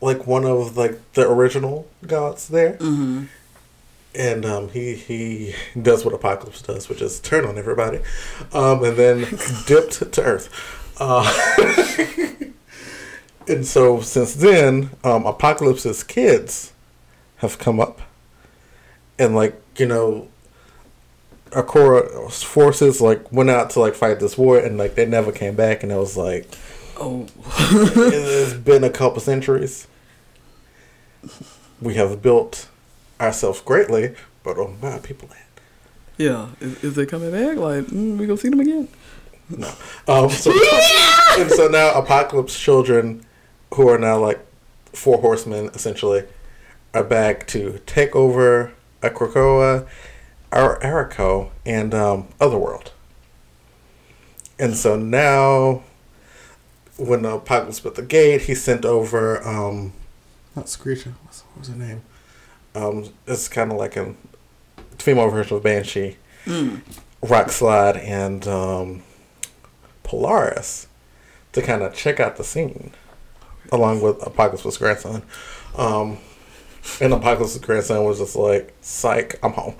S1: like one of like the original gods there.
S2: Mm-hmm.
S1: And um, he he does what Apocalypse does, which is turn on everybody, um, and then dipped to Earth. Uh, and so since then, um, Apocalypse's kids have come up, and like you know, Arakko forces like went out to like fight this war, and like they never came back, and it was like
S2: Oh.
S1: it's been a couple centuries. We have built ourselves greatly, but on my people land.
S2: yeah. Is, is they coming back? Like, mm, we gonna see them again?
S1: No. Um, so, and so now Apocalypse children, who are now like four horsemen essentially, are back to take over a Ar- Arakko, and um, Otherworld. And so now, when Apocalypse put the gate, he sent over um, not Screecher. What was her name? Um, it's kind of like a female version of Banshee.
S2: Mm.
S1: Rock Slide and um, Polaris to kind of check out the scene, along with Apocalypse's grandson. Um, and Apocalypse's grandson was just like, "Psych, I'm home,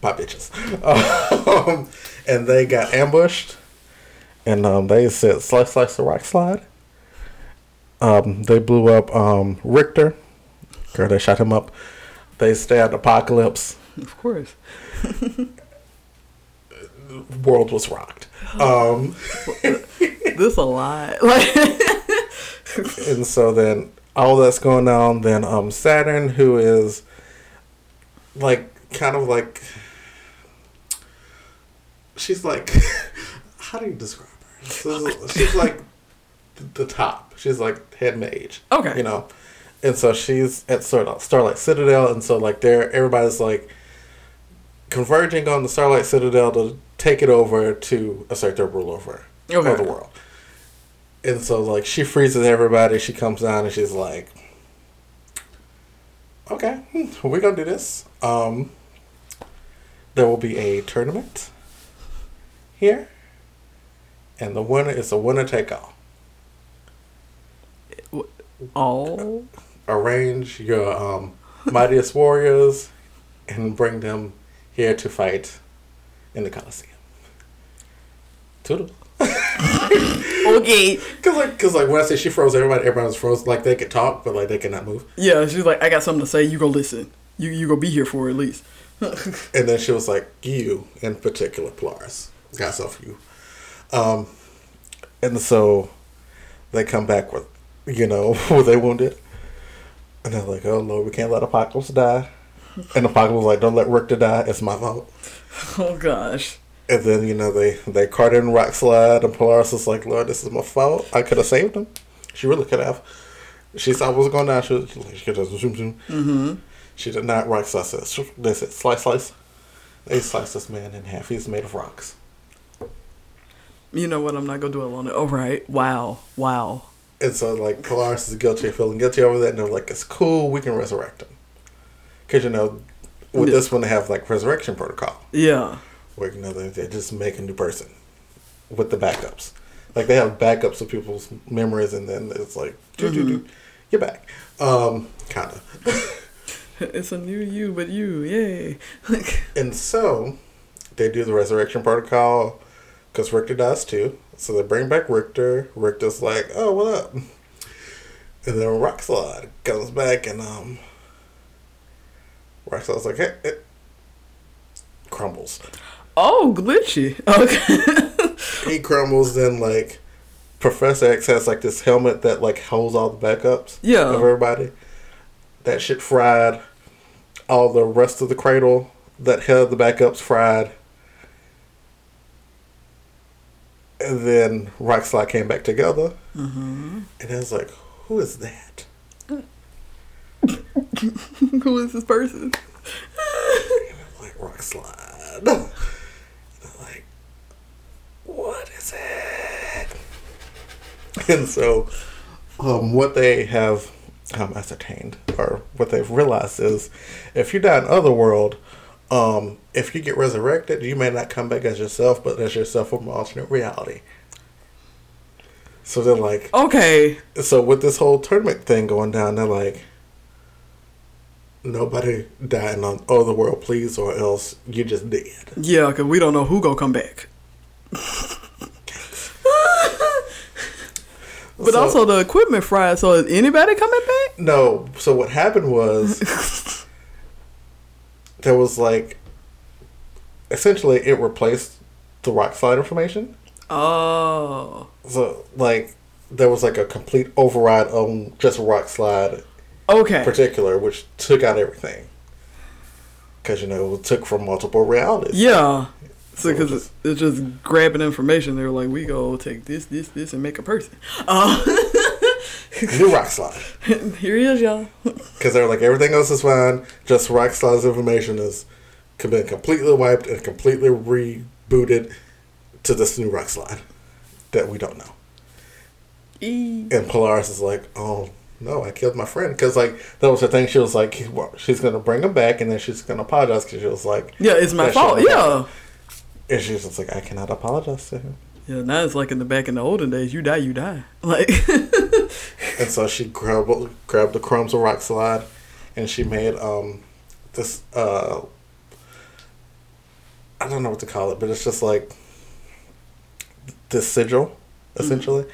S1: bye bitches." Um, and they got ambushed, and um, they said, "Slice, slice the rock slide." Um, they blew up um, Rictor. Girl, they shot him up. They stabbed Apocalypse.
S2: Of course.
S1: World was rocked. Um,
S2: This a lot. Like,
S1: and so then all that's going on then um saturn who is like kind of like she's like how do you describe her So, she's like the top she's like head mage
S2: Okay.
S1: you know and so she's at Starlight, Starlight Citadel, and so like there, everybody's like converging on the Starlight Citadel to take it over to assert their rule over
S2: Okay.
S1: the world. And so like she freezes everybody. She comes down and she's like, "Okay, hmm, we're gonna do this. Um, there will be a tournament here, and the winner is a winner take all."
S2: oh.
S1: arrange your um, mightiest warriors and bring them here to fight in the Coliseum. Toodle.
S2: Okay.
S1: Cause like, cause like when I say she froze everybody, everybody was froze. Like they could talk, but like they could not move.
S2: Yeah, she's like, I got something to say. You go listen. You you go be here for at least.
S1: And then she was like, "You in particular, Polaris, got stuff for you." Um, and so they come back with, you know, were they wounded? And they're like, "Oh Lord, we can't let Apocalypse die." And Apocalypse was like, "Don't let Rictor die. It's my fault."
S2: Oh gosh.
S1: And then you know they they caught in rock slide, and Polaris was like, "Lord, this is my fault. I could have saved him. She really could have. She saw what was going down. She, was, she could have zoom zoom.
S2: Mm-hmm.
S1: She did not rock slice it. They said slice slice. They sliced this man in half. He's made of rocks.
S2: You know what? I'm not gonna dwell on it. All right. Wow. Wow.
S1: And so like Polaris is guilty feeling guilty over that, and they're like, "It's cool. We can resurrect him." Because you know With
S2: Yeah.
S1: this one, they have like resurrection protocol,
S2: Yeah.
S1: where you know they, they just make a new person with the backups. Like they have backups of people's memories, and then it's like, doo, doo, doo, you're back. Um, kind of.
S2: It's a new you, but you, yay. Like,
S1: And so they do the resurrection protocol because Rictor dies too. So they bring back Rictor. Rictor's like, "Oh, what up?" And then Rockslide comes back and um, Rockslide's like, "Hey," it crumbles.
S2: oh, glitchy. Okay.
S1: He crumbles. Then like Professor X has like this helmet that like holds all the backups.
S2: Yeah.
S1: Of everybody. That shit fried. All the rest of the cradle that held the backups fried. And then Rockslide came back together.
S2: Mm-hmm.
S1: And I was like, who is that?
S2: Who is this person?
S1: And I'm like, Rockslide. And I'm like, what is it? And so, um, what they have um, ascertained, or what they've realized is, if you die in Otherworld, um, if you get resurrected, you may not come back as yourself, but as yourself from an alternate reality. So they're like,
S2: Okay.
S1: so with this whole tournament thing going down, they're like, nobody dying on Otherworld, please, or else you just dead.
S2: Yeah, because we don't know who gonna come back. But
S1: So-
S2: also the equipment fried, so is anybody coming back?
S1: No. So what happened was there was like essentially it replaced the rock slide information.
S2: Oh.
S1: So like there was like a complete override on just rock slide
S2: Okay.
S1: particular, which took out everything. Because you know it took from multiple realities.
S2: Yeah. So because
S1: just-
S2: it's just grabbing information, they're like, we go take this, this, this, and make a person. Uh,
S1: New rock slide.
S2: here he is, y'all.
S1: Because they're like everything else is fine. Just rock slide's information is been completely wiped and completely rebooted to this new rock slide that we don't know.
S2: E.
S1: And Polaris is like, oh no, I killed my friend. Because like that was the thing. She was like, well, she's gonna bring him back, and then she's gonna apologize because she was like,
S2: Yeah, it's my fault. Yeah.
S1: and she's just like, I cannot apologize to him.
S2: Yeah, now it's like in the back in the olden days, you die, you die. Like,
S1: And so she grabbed grabbed the crumbs of rock slide, and she made um this uh I don't know what to call it, but it's just like this sigil, essentially.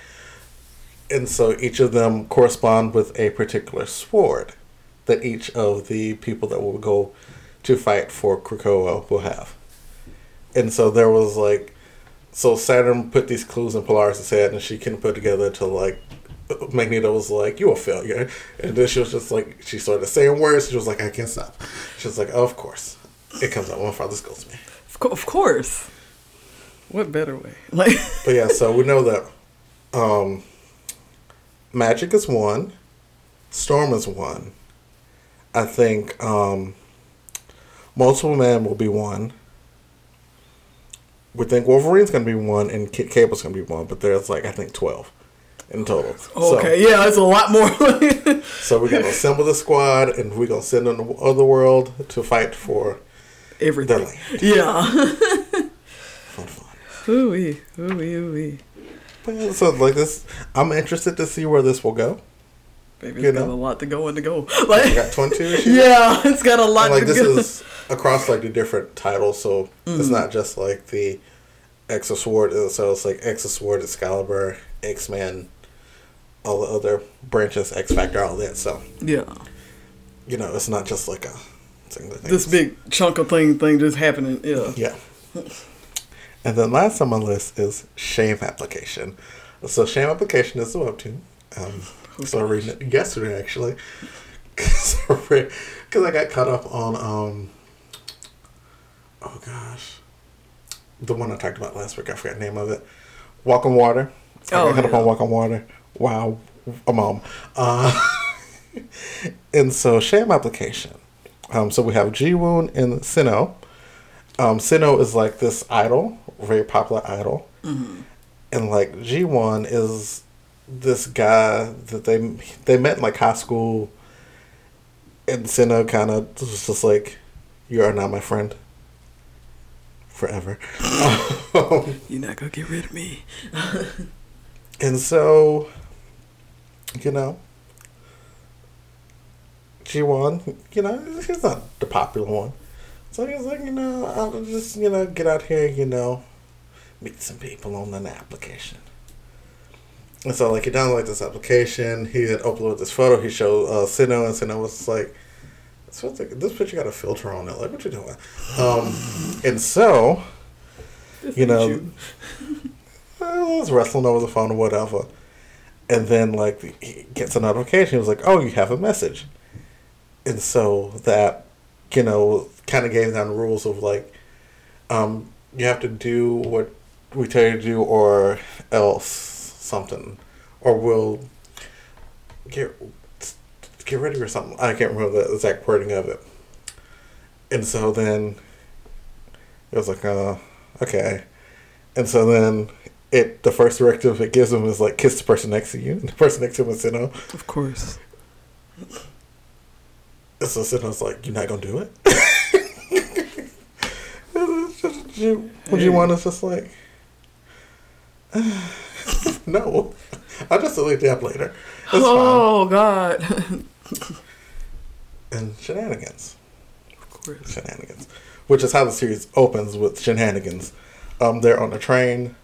S1: And so each of them correspond with a particular sword that each of the people that will go to fight for Krakoa will have. And so there was like so Saturn put these clues in Polaris' head and she couldn't put together to like Magneto was like, You a failure and then she was just like she started saying words, she was like, I can't stop. She was like, oh, of course. It comes out when my father scolds me.
S2: of, co- of course. What better way? Like,
S1: But yeah, so we know that um, Magik is one, Storm is one. I think um, Multiple Man will be one. We think Wolverine's going to be one, and Kid Cable's going to be one, but there's like, I think 12 in total.
S2: okay, yeah, it's a lot more.
S1: So, so we're going to assemble the squad, and we're going to send them to the other world to fight for
S2: Everything. Yeah.
S1: Fun, fun.
S2: Ooh-wee, ooh-wee, ooh-wee.
S1: But so, like this, I'm interested to see where this will go.
S2: Baby,
S1: You
S2: it's got
S1: know?
S2: a lot to go and to go. Like,
S1: got 22 issues.
S2: yeah, it's got a lot
S1: and like this
S2: go.
S1: is across like the different titles, so it's mm. not just like the X of Swords. So it's like X of Swords, Excalibur, X Men, all the other branches, X Factor, all that. So
S2: yeah.
S1: you know, it's not just like a thing.
S2: This big chunk of thing thing just happening. Yeah.
S1: yeah. And then last on my list is Shame Application. So Shame Application is a webtoon. Um, so I read it yesterday actually, because I got caught up on um. Oh gosh, the one I talked about last week. I forgot the name of it. Walk on Water. I
S2: Oh,
S1: got caught up on Walk on Water. Wow, a mom. Uh, and so Shame Application. Um, so we have G Woon and Sinnoh. Um, Sinnoh is like this idol, very popular idol, and like G1 is this guy that they they met in like high school, and Sinnoh kind of was just like, You are not my friend. Forever.
S2: You're not gonna get rid of me.
S1: and so, you know, G1, you know, he's not the popular one. So he's like, you know, I'll just, you know, get out here, you know, meet some people on an application. And so, like, he downloaded this application. He had uploaded this photo. He showed uh, Sino, and Sino was like, this, was like, this picture got a filter on it. Like, what you doing? Um, and so, you know, I was wrestling over the phone or whatever. And then, like, he gets a notification. He was like, oh, you have a message. And so that, you know, kind of gave down the rules of, like, um, you have to do what we tell you to do or else something. Or we'll get, get rid of or something. I can't remember the exact wording of it. And so then it was like, uh, okay. And so then it the first directive it gives him is like kiss the person next to you. And the person next to him is Sino.
S2: Of course.
S1: And so Sino's like, You're not gonna do it? would you, would you want us just like No. I'll just delete the app later. It's
S2: oh God.
S1: And shenanigans.
S2: of course.
S1: Shenanigans. Which is how the series opens with shenanigans. Um, they're on a train.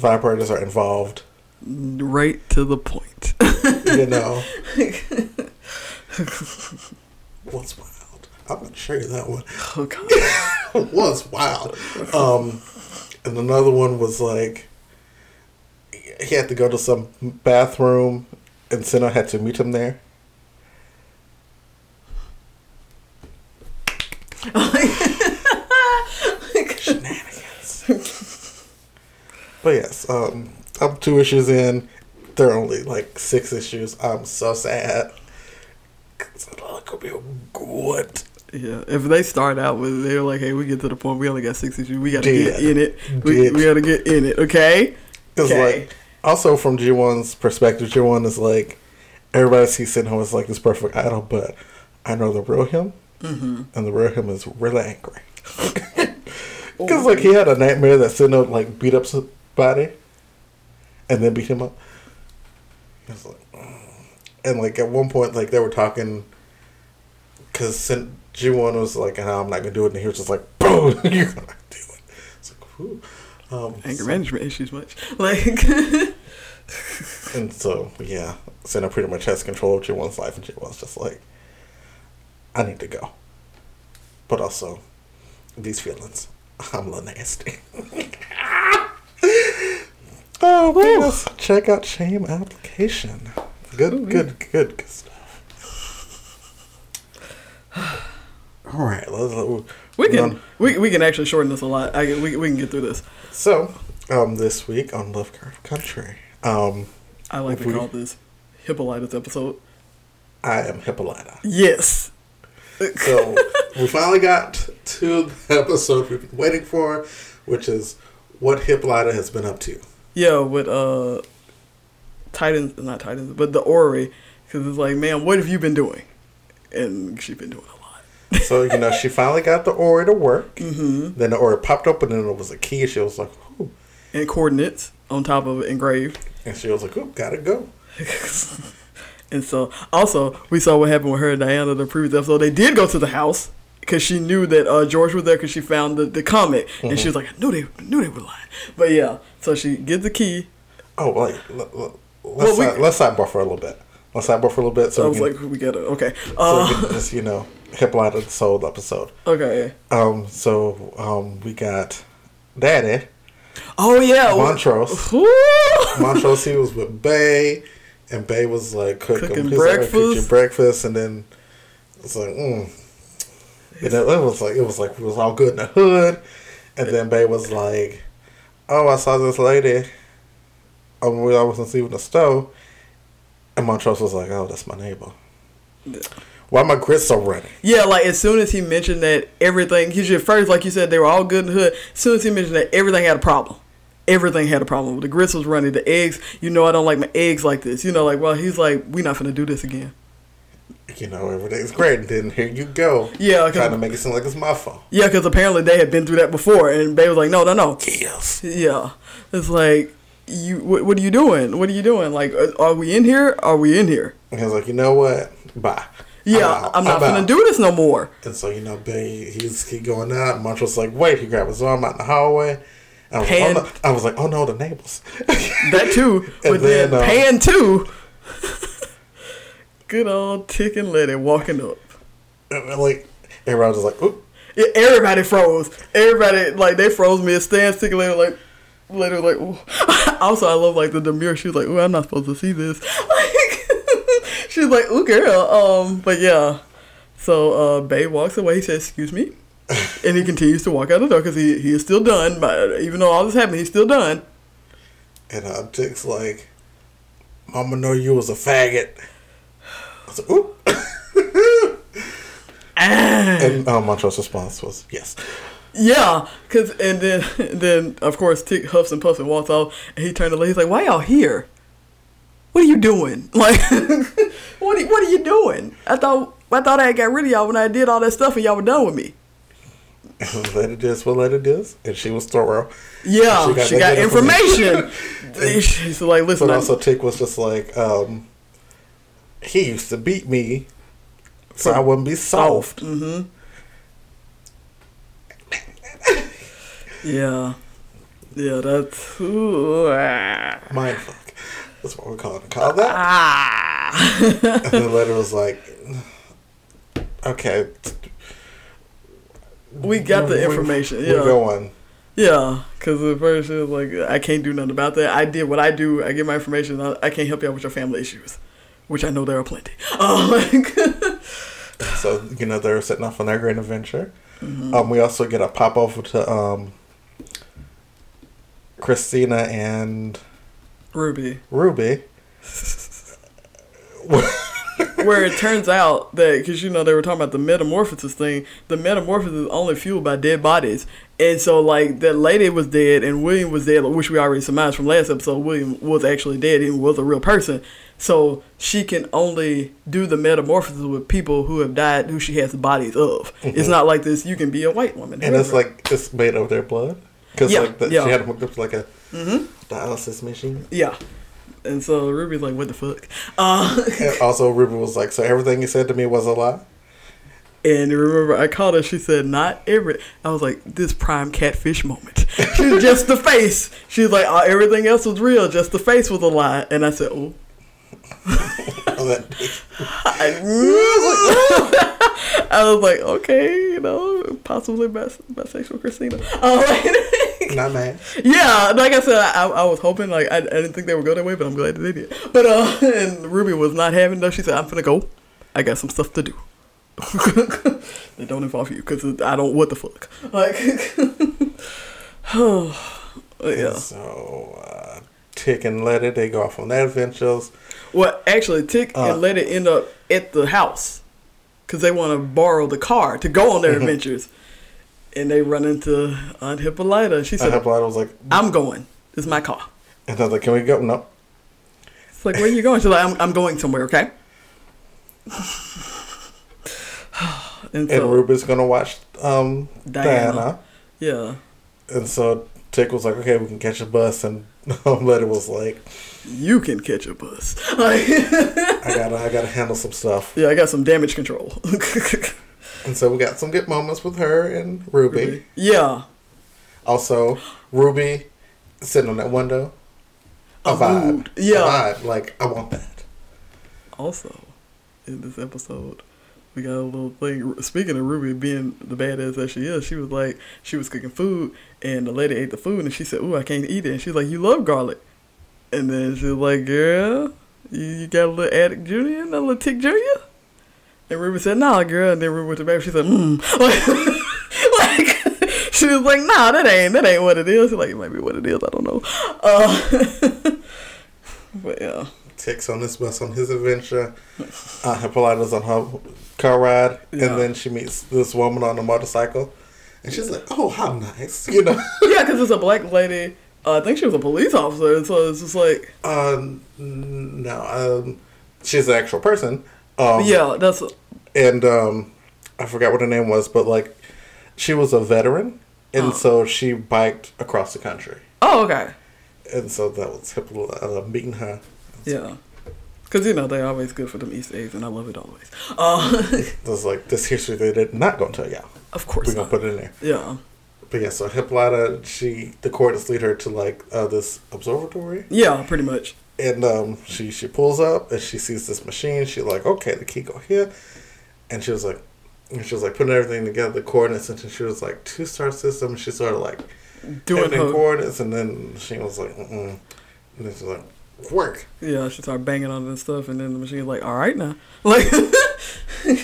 S1: Vibrators are involved.
S2: Right to the point.
S1: You know. What's wild? I'm gonna show you that one.
S2: oh God.
S1: was wild. Um, and another one was like he had to go to some bathroom, and Senna had to meet him there. Shenanigans. but yes, um, I'm two issues in. There are only like six issues. I'm so sad. I thought it could be good.
S2: Yeah, if they start out with they're like, "Hey, we get to the point. We only got six issues. We got to get in it. We, we got to get in it." Okay.
S1: Because
S2: Okay.
S1: like also from G1's perspective, G1 is like everybody sees Sinho as like this perfect idol, but I know the real him,
S2: Mm-hmm.
S1: and the real him is really angry. Because like he had a nightmare that Sinho like beat up somebody, and then beat him up. He was like, "Mm." and like at one point, like they were talking, because G1 was like, "No, I'm not gonna do it," and he was just like, "Boom, you're gonna do it." It's like. Um,
S2: Anger
S1: so-
S2: management issues, much like.
S1: And so, yeah, Senna pretty much has control of G1's life, and G1's just like, I need to go. But also, these feelings, I'm a little nasty. oh, man, let's check out Shame Application. Good, good, good, good stuff. All right, let's. let-
S2: we can
S1: run-
S2: we, we can actually shorten this a lot. I we we can get through this.
S1: So, um, this week on Lovecraft Country, um,
S2: I like to
S1: we-
S2: call this Hippolyta's episode.
S1: I am Hippolyta.
S2: Yes.
S1: So we finally got to the episode we've been waiting for, which is what Hippolyta has been up to.
S2: Yeah, with uh, Titans, not Titans, but the orrery, because it's like, man, what have you been doing? And she's been doing a lot.
S1: So you know, she finally got the orrery to work.
S2: Mm-hmm.
S1: Then the orrery popped open, and it was a key. She was like, "Ooh,"
S2: And coordinates on top of it engraved.
S1: and she was like, "Ooh, gotta go."
S2: And so, also, we saw what happened with her and Diana the previous episode. They did go to the house because she knew that uh, George was there because she found the, the comic, and she was like, "I knew they knew they were lying." But yeah, so she gets the key.
S1: Oh, wait, let, let,
S2: Well,
S1: let's
S2: we-
S1: side, let's sidebar for a little bit. Let's sidebar for a little bit,
S2: So I was
S1: we can,
S2: like, "We gotta okay,
S1: so
S2: uh,
S1: we can just you know Hippolyta sold episode.
S2: okay."
S1: Um, so um, we got Daddy
S2: Oh yeah,
S1: Montrose. Montrose, he was with Bay, and Bay was like cooking,
S2: Cooking
S1: he's like, "I cooked
S2: breakfast."
S1: breakfast, and then it's like, mm. And then it was like it was like it was all good in the hood, and then Bay was like, "Oh, I saw this lady. Um, we always was leaving the stove," and Montrose was like, "Oh, that's my neighbor. Why my grits so running?
S2: Yeah, like as soon as he mentioned that everything, because at first, like you said, they were all good in the hood. As soon as he mentioned that everything had a problem, everything had a problem. The grits was running, the eggs. You know, I don't like my eggs like this. You know, like well, he's like, we're not gonna do this again.
S1: you know, everything's great. And then here you go.
S2: Yeah,
S1: Trying to make it seem like it's my fault.
S2: Yeah, because apparently they had been through that before, and Bay was like, "No, no, no."
S1: Yes.
S2: Yeah, it's like you. What, what are you doing? What are you doing? Like, are, are we in here? Are we in here?
S1: And he was like, you know what? Bye.
S2: Yeah,
S1: out.
S2: I'm not gonna
S1: out."
S2: do this no more.
S1: And so, you know, Billy, he's he going out. Was like, wait. He grabbed his arm out in the hallway. I was,
S2: Pan-
S1: like, oh, no. I was like, oh no, the neighbors.
S2: That too,
S1: And
S2: but then,
S1: then, um,
S2: pan two. Good old Tic and Leti walking up.
S1: and like, everyone was like, oop.
S2: Yeah, everybody froze. Everybody like they froze me. Tic and Leti like. Later, like, ooh. also, I love like the demure. She was like, oh, I'm not supposed to see this." Like, she's like, "Ooh, girl." Um, but yeah. So, uh, Bay walks away. He says, "Excuse me," and he continues to walk out the door because he he is still done. But even though all this happened, he's still done.
S1: And Dick's like, Mama know you was a faggot. I was like, oop. and uh, Montrose' response was, yes.
S2: Yeah, cause and then then of course Tic huffs and puffs and walks off, and he turned to Lee. He's like, "Why y'all here? What are you doing? Like, what are, what are you doing? I thought I thought I had got rid of y'all when I did all that stuff, and y'all were done with me.
S1: let it is what let it is. And she was thorough.
S2: Yeah,
S1: She
S2: she
S1: got
S2: got,
S1: that
S2: information. She's like, listen,
S1: But also, Tic was just like, um, he used to beat me, so I wouldn't be soft.
S2: Mm-hmm. yeah, yeah, that's ooh, ah.
S1: Mindfuck. That's what we're calling it. Call that.
S2: ah.
S1: and the letter was like, okay.
S2: We got the information.
S1: We're
S2: Yeah,
S1: going.
S2: Yeah, because first she was like, I can't do nothing about that. I did what I do. I get my information. I, I can't help you out with your family issues, which I know there are plenty. Um, like,
S1: So, you know, they're setting off on their great adventure.
S2: Mm-hmm.
S1: Um, we also get a pop over to um, Christina and
S2: Ruby,
S1: Ruby.
S2: where it turns out that because you know they were talking about the metamorphosis thing, the metamorphosis is only fueled by dead bodies, and so like that lady was dead and William was dead, which we already surmised from last episode. William was actually dead and was a real person, so she can only do the metamorphosis with people who have died, who she has the bodies of. It's mm-hmm. not like this. You can be a white woman,
S1: And it's like, it's made of their blood. Because,
S2: Yeah,
S1: like, the,
S2: yeah.
S1: she had hooked up to, like, a mm-hmm. dialysis machine.
S2: yeah. And so Ruby's like, "What the fuck?" Uh,
S1: And also, Ruby was like, so everything you said to me was a lie?
S2: And remember, I called her. She said, "Not every." I was like, "This prime catfish moment." She's just the face. She's like, oh, "Everything else was real. Just the face was a lie." And I said, "Oh." I, I was like, "Okay, you know, possibly bis- bisexual Christina."
S1: Not mad.
S2: yeah, like I said, I, I was hoping like I, I didn't think they would go that way, but I'm glad they did. But uh, and Ruby was not having though. She said, "I'm finna go. I got some stuff to do." they don't involve you because I don't. What the fuck? Like, oh, yeah.
S1: So, uh, Tic and Leti, they go off on their adventures.
S2: Well, actually, Tic
S1: Uh.
S2: and Leti end up at the house because they want to borrow the car to go on their
S1: Mm-hmm.
S2: adventures, and they run into Aunt Hippolyta. She said,
S1: Hippolyta was like,
S2: "I'm going. This is my car."
S1: and I was like, can we go? No.
S2: It's like, where are you going? She's like, I'm, I'm going somewhere, okay? and
S1: And Ruby's going to watch um,
S2: Diana.
S1: Diana.
S2: yeah,
S1: And so Tic was like, okay, we can catch a bus. And Leti was like,
S2: you can catch a bus.
S1: I gotta, I gotta handle some stuff.
S2: yeah, I got some damage control.
S1: And so we got some good moments with her and Ruby.
S2: yeah,
S1: Also, Ruby sitting on that window. A,
S2: A
S1: vibe.
S2: mood. Yeah.
S1: A vibe. Like, I want that.
S2: also, in this episode, we got a little thing. Speaking of Ruby being the badass that she is, she was like, she was cooking food, and the lady ate the food, and she said, "Ooh, I can't eat it." And she's like, "You love garlic," and then she's like, "Girl, you, you got a little addict junior, and a little Tic junior." And Ruby said, "Nah, girl." And then Ruby went to back. She said, "Hmm." Like, like she was like, "Nah, that ain't that ain't what it is." She's like, "It might be what it is. I don't know." Uh, but yeah.
S1: Tic's on this bus on his adventure. Uh, Hippolyta's on her car ride.
S2: Yeah.
S1: And then she meets this woman on a motorcycle. And she's like, oh, how nice. You know?
S2: Yeah, because it's a black lady. Uh, I think she was a police officer, and so it's just like,
S1: um, no. Um, she's an actual person. Um,
S2: yeah, that's
S1: and um, I forgot what her name was, but like she was a veteran, and so she biked across the country,
S2: oh okay.
S1: and so that was Hippolyta meeting her.
S2: Yeah. Cause you know they're always good for them Easter eggs, and I love it always. Uh,
S1: It was like this history they did not gonna tell y'all.
S2: of course
S1: We're gonna put it in there.
S2: Yeah,
S1: But yeah, so Hippolyta, she the coordinates lead her to like uh, this observatory,
S2: yeah, pretty much.
S1: And um, she she pulls up and she sees this machine. She's like, okay, the key go here, and she was like, and she was like putting everything together, the coordinates, and she was like two star system. She started like
S2: Doing her,
S1: coordinates, and then she was like, mm and then she's like, work,
S2: yeah, she started banging on this stuff, and then the machine's like, "All right now," like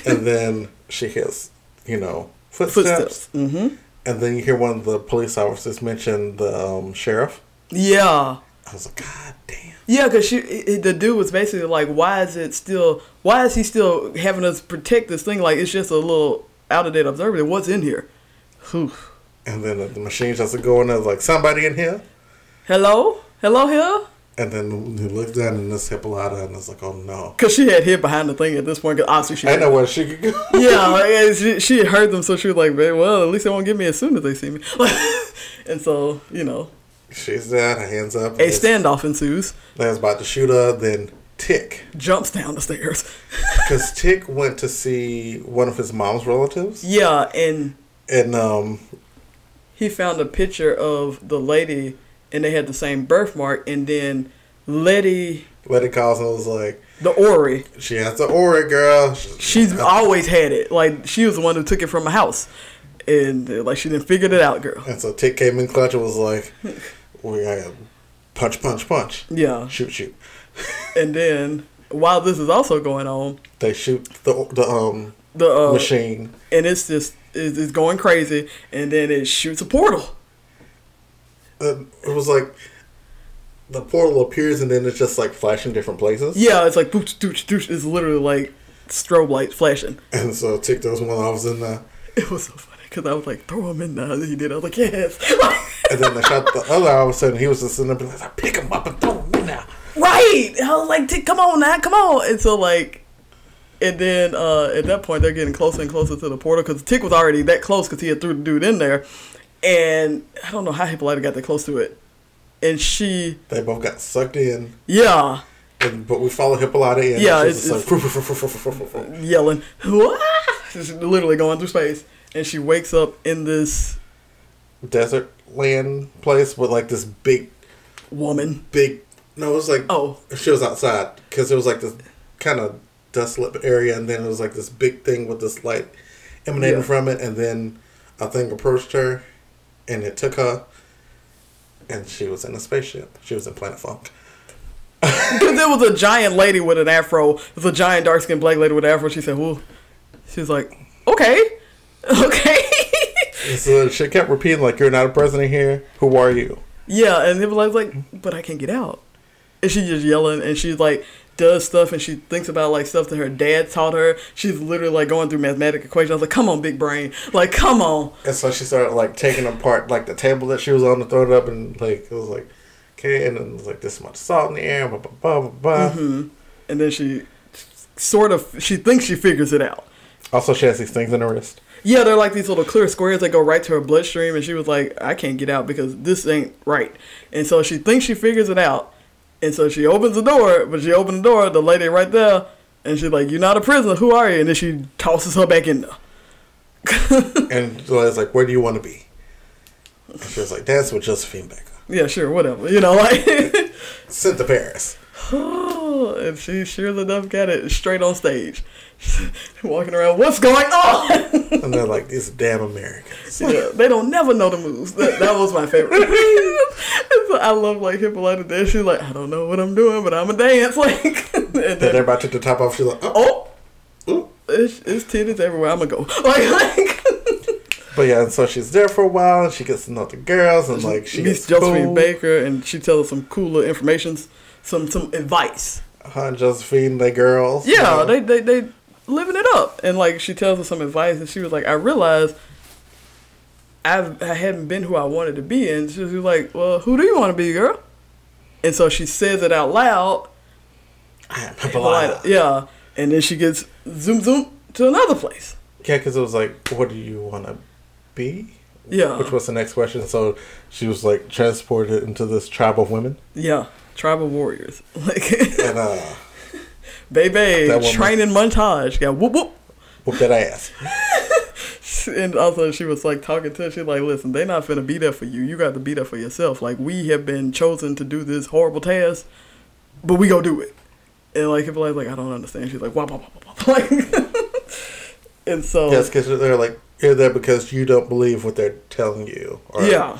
S1: and then she hears, you know, footsteps,
S2: footsteps. Mm-hmm.
S1: and then you hear one of the police officers mention the um, sheriff.
S2: Yeah,
S1: I was like, God damn.
S2: Yeah, cause she, it, the dude was basically like, "Why is it still? Why is he still having us protect this thing? Like it's just a little out of date observatory. What's in here?" Whew.
S1: And then the, machine starts to go in there, like, somebody in here.
S2: Hello, hello here.
S1: And then he looks down and it's Hippolyta, and it's like, oh no.
S2: Cause she had hid behind the thing at this point. Cause obviously she
S1: I know where she could go.
S2: yeah, like, she, she heard them, so she was like, well, at least they won't get me as soon as they see me. and so, you know,
S1: She's down, her hands up.
S2: a standoff ensues.
S1: Dan's about to shoot her, then Tic.
S2: Jumps down the stairs.
S1: Because Tic went to see one of his mom's relatives.
S2: yeah, and
S1: And um,
S2: he found a picture of the lady, and they had the same birthmark. And then
S1: Leti, Leti and was like,
S2: the orrery,
S1: she has the aura, girl.
S2: she's always had it. Like she was the one who took it from a house, and like she didn't figure it out, girl.
S1: And so Tic came in clutch and was like, we got punch, punch, punch.
S2: Yeah,
S1: Shoot, shoot.
S2: and then while this is also going on,
S1: They shoot the, the um
S2: the uh,
S1: machine.
S2: and it's just it's, it's going crazy, and then it shoots a portal.
S1: And it was like the portal appears and then it's just like flashing different places.
S2: Yeah, it's like dooch, dooch, dooch. It's literally like strobe lights flashing.
S1: And so Tic throws one off in there.
S2: It was so funny because I was like, throw him in there. And he did. I was like, yes.
S1: And then they shot the other all of a sudden he was just sitting there like, I pick him up and throw him in there.
S2: right. I was like, "Tic, come on now, come on. And so like, and then uh, at that point they're getting closer and closer to the portal because Tic was already that close because he had threw the dude in there, and I don't know how Hippolyta got that close to it, and she,
S1: They both got sucked in.
S2: yeah,
S1: And, but we follow Hippolyta in.
S2: Yeah,
S1: and
S2: it's-
S1: just like,
S2: yelling, literally going through space, and she wakes up in this
S1: desert land place with like this big,
S2: woman.
S1: big. No, it was like
S2: Oh,
S1: she was outside because it was like this kind of desolate area, and then it was like this big thing with this light emanating
S2: Yeah.
S1: from it, and then a thing approached her, and it took her, and she was in a spaceship. She was in Planet Funk.
S2: Because there was a giant lady with an afro. It was a giant dark skinned black lady with an afro. She said, well, she was like, okay, okay.
S1: So she kept repeating like, "You're not a president here. Who are you?"
S2: yeah, and it was like, like, but I can't get out. And she's just yelling, and she's like, does stuff, and she thinks about like stuff that her dad taught her. She's literally like going through mathematical equations. I was like, come on, big brain. Like, come on.
S1: And so she started like taking apart like the table that she was on to throw it up, and like it was like, okay, and then it was like this much salt in the air, blah blah blah blah. blah.
S2: hmm And then she sort of, she thinks she figures it out.
S1: Also, she has these things in her wrist.
S2: Yeah, they're like these little clear squares that go right to her bloodstream, and she was like, "I can't get out because this ain't right." And so she thinks she figures it out, and so she opens the door. But she opens the door, the lady right there, and she's like, "You're not a prisoner. Who are you?" And then she tosses her back in there.
S1: And was like, "Where do you want to be?" And she was like, "Dance with Josephine Baker.
S2: Yeah, sure, whatever. You know, like,
S1: Sent to Paris."
S2: and she sure enough got it straight on stage, walking around. What's going on?
S1: And they're like, "These damn Americans."
S2: yeah, they don't never know the moves. That, that was my favorite. So I love like Hippolyta dance. She's like, I don't know what I'm doing, but I'm a dance. Like, and
S1: Then they're about to the top off. She's like, "Oh."
S2: oh,
S1: oh, oh.
S2: it's, it's titties everywhere. I'm gonna go. Like, like
S1: But yeah, and so she's there for a while, and she gets to know the girls, and like she
S2: meets Josephine. Baker, and she tells us some cool little information, some some advice.
S1: Huh, Josephine, they girls. you
S2: Yeah,
S1: know.
S2: they they they living it up, and like she tells us some advice, and she was like, I realized. I've, I hadn't been who I wanted to be, and she was like, "Well, who do you want to be, girl?" And so she says it out loud,
S1: I am
S2: Hippolyta.
S1: Hippolyta.
S2: Yeah. and then she gets zoom zoom to another place.
S1: Yeah, because it was like, what do you want to be?
S2: Yeah.
S1: Which was the next question. So she was like transported into this tribe of women.
S2: Yeah, tribal warriors. Like,
S1: And uh,
S2: baby,
S1: That woman-
S2: training montage. Yeah, whoop whoop.
S1: whoop that ass.
S2: And also, she was like talking to her. She's like, "Listen, they not finna be there for you. You got to be there for yourself. Like we have been chosen to do this horrible task, but we go do it." And like people are like, "I don't understand." She's like, "Wah wah wah wah," wah. like, and so
S1: Yes, because they're like, you're there because you don't believe what they're telling you. Or
S2: yeah.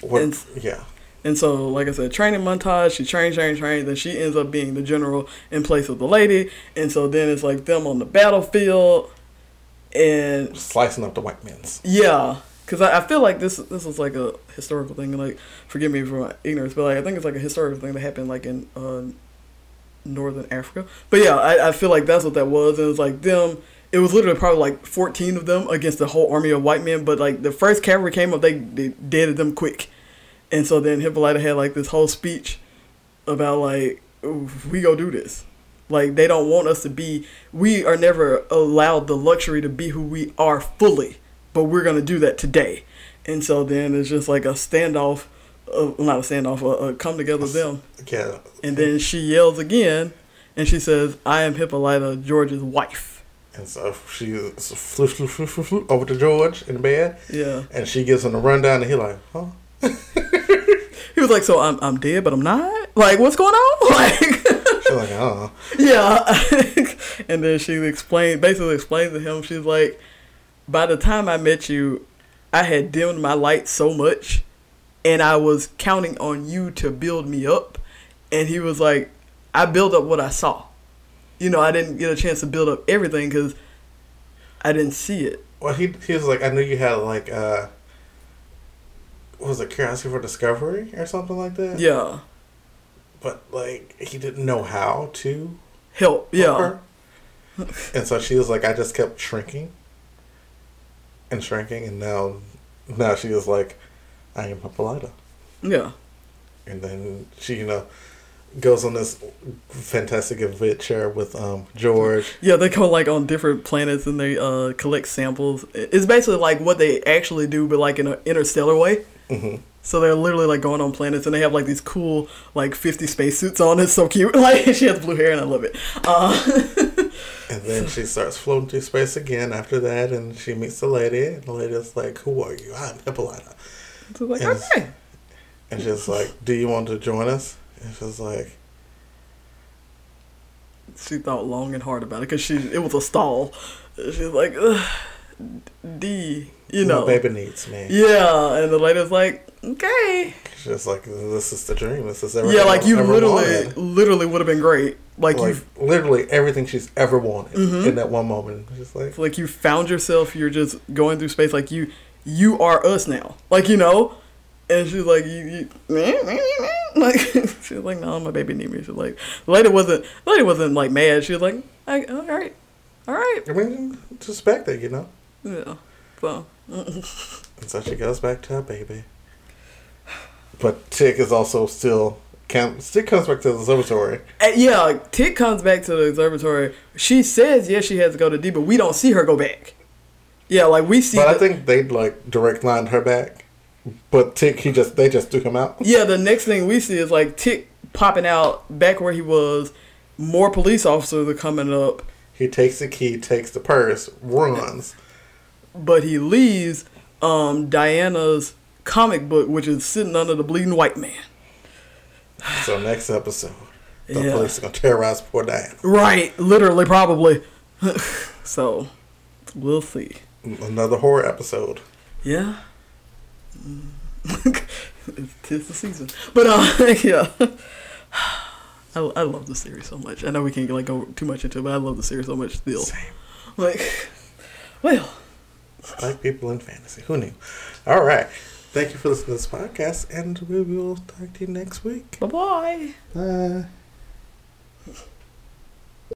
S1: What,
S2: And-
S1: yeah.
S2: And so, like I said, training montage. She trains, trains, trains. Then she ends up being the general in place of the lady. And so then it's like them on the battlefield, and
S1: Slicing up the white men's.
S2: Yeah, because I, I feel like this this is like a historical thing. Like, forgive me for my ignorance, but like I think it's like a historical thing that happened like in uh, northern Africa. But yeah, I, I feel like that's what that was. And it was like them. It was literally probably like fourteen of them against the whole army of white men. But like the first cavalry came up, they they deaded them quick. And so then Hippolyta had like this whole speech about like we go do this. Like they don't want us to be. We are never allowed the luxury to be who we are fully, but we're gonna do that today. And so then it's just like a standoff, uh, not a standoff, a, a come together them.
S1: Yeah.
S2: And then she yells again, and she says, "I am Hippolyta, George's wife."
S1: And so she flew, flew, flew, flew, flew over to George in bed.
S2: Yeah.
S1: And she gives him a rundown, and he like, huh?
S2: He was like, "So I'm I'm dead, but I'm not. Like, what's going on?" Like.
S1: Like, oh.
S2: Yeah. and then she explained, basically explained to him, she's like, by the time I met you, I had dimmed my light so much and I was counting on you to build me up. And he was like, I built up what I saw. You know, I didn't get a chance to build up everything because I didn't see it.
S1: Well, he he was like, I knew you had like, uh, was it curiosity for discovery or something like that?
S2: Yeah.
S1: But like, he didn't know how to
S2: Help.
S1: help
S2: Yeah.
S1: her. and so she was like, I just kept shrinking and shrinking, and now, now she was like, I am Hippolyta.
S2: Yeah.
S1: And then she, you know, goes on this fantastic adventure with um George.
S2: Yeah, they go like on different planets and they uh, collect samples. It's basically like what they actually do, but like in an interstellar way.
S1: Hmm
S2: So they're literally like going on planets, and they have like these cool like fifty spacesuits on. It's so cute. Like she has blue hair, and I love it. Uh,
S1: And then she starts floating through space again after that, and she meets the lady, and the lady's like, Who are you? I'm Hippolyta.
S2: so like
S1: Yes.
S2: okay,
S1: And she's like, Do you want to join us? And she's like,
S2: she thought long and hard about it because she it was a stall. She's like, D, you know,
S1: baby needs me.
S2: yeah. And the lady was like, okay,
S1: She's like, This is the dream. This is everything.
S2: yeah, like you
S1: I've
S2: literally,
S1: wanted."
S2: literally would have been great. Like
S1: Like,
S2: you,
S1: literally everything she's ever wanted
S2: Mhm.
S1: in that one moment. Just like,
S2: like you found yourself. You're just going through space. Like you, you are us now. Like you know. And she's like, you, you like she was like, no, my baby need me. She's like, the lady wasn't, the lady wasn't like mad. She was like, all right, all right,
S1: I mean, suspect it, you know?
S2: yeah. So
S1: And so she goes back to her baby. But Tic is also still. Can, Tic comes back to the observatory.
S2: Uh, yeah, Tic comes back to the observatory. She says yes, she has to go to D, but we don't see her go back. Yeah, like we see.
S1: But I think they'd like direct lined her back. But Tic, he just they just took him out.
S2: yeah, the next thing we see is like Tic popping out back where he was. More police officers are coming up,
S1: He takes the key, takes the purse, runs.
S2: But he leaves um, Diana's comic book, which is sitting under the bleeding white man.
S1: So next episode, the
S2: Yeah.
S1: police are gonna terrorize poor Diana.
S2: Right, literally, probably. so, we'll see.
S1: Another horror episode.
S2: Yeah. it's the season. But uh yeah. I, I love the series so much. I know we can't like go too much into it, but I love the series so much still.
S1: Same.
S2: Like well,
S1: Like people in fantasy. Who knew? All right. Thank you for listening to this podcast, and we will talk to you next week.
S2: bye bye.
S1: Bye.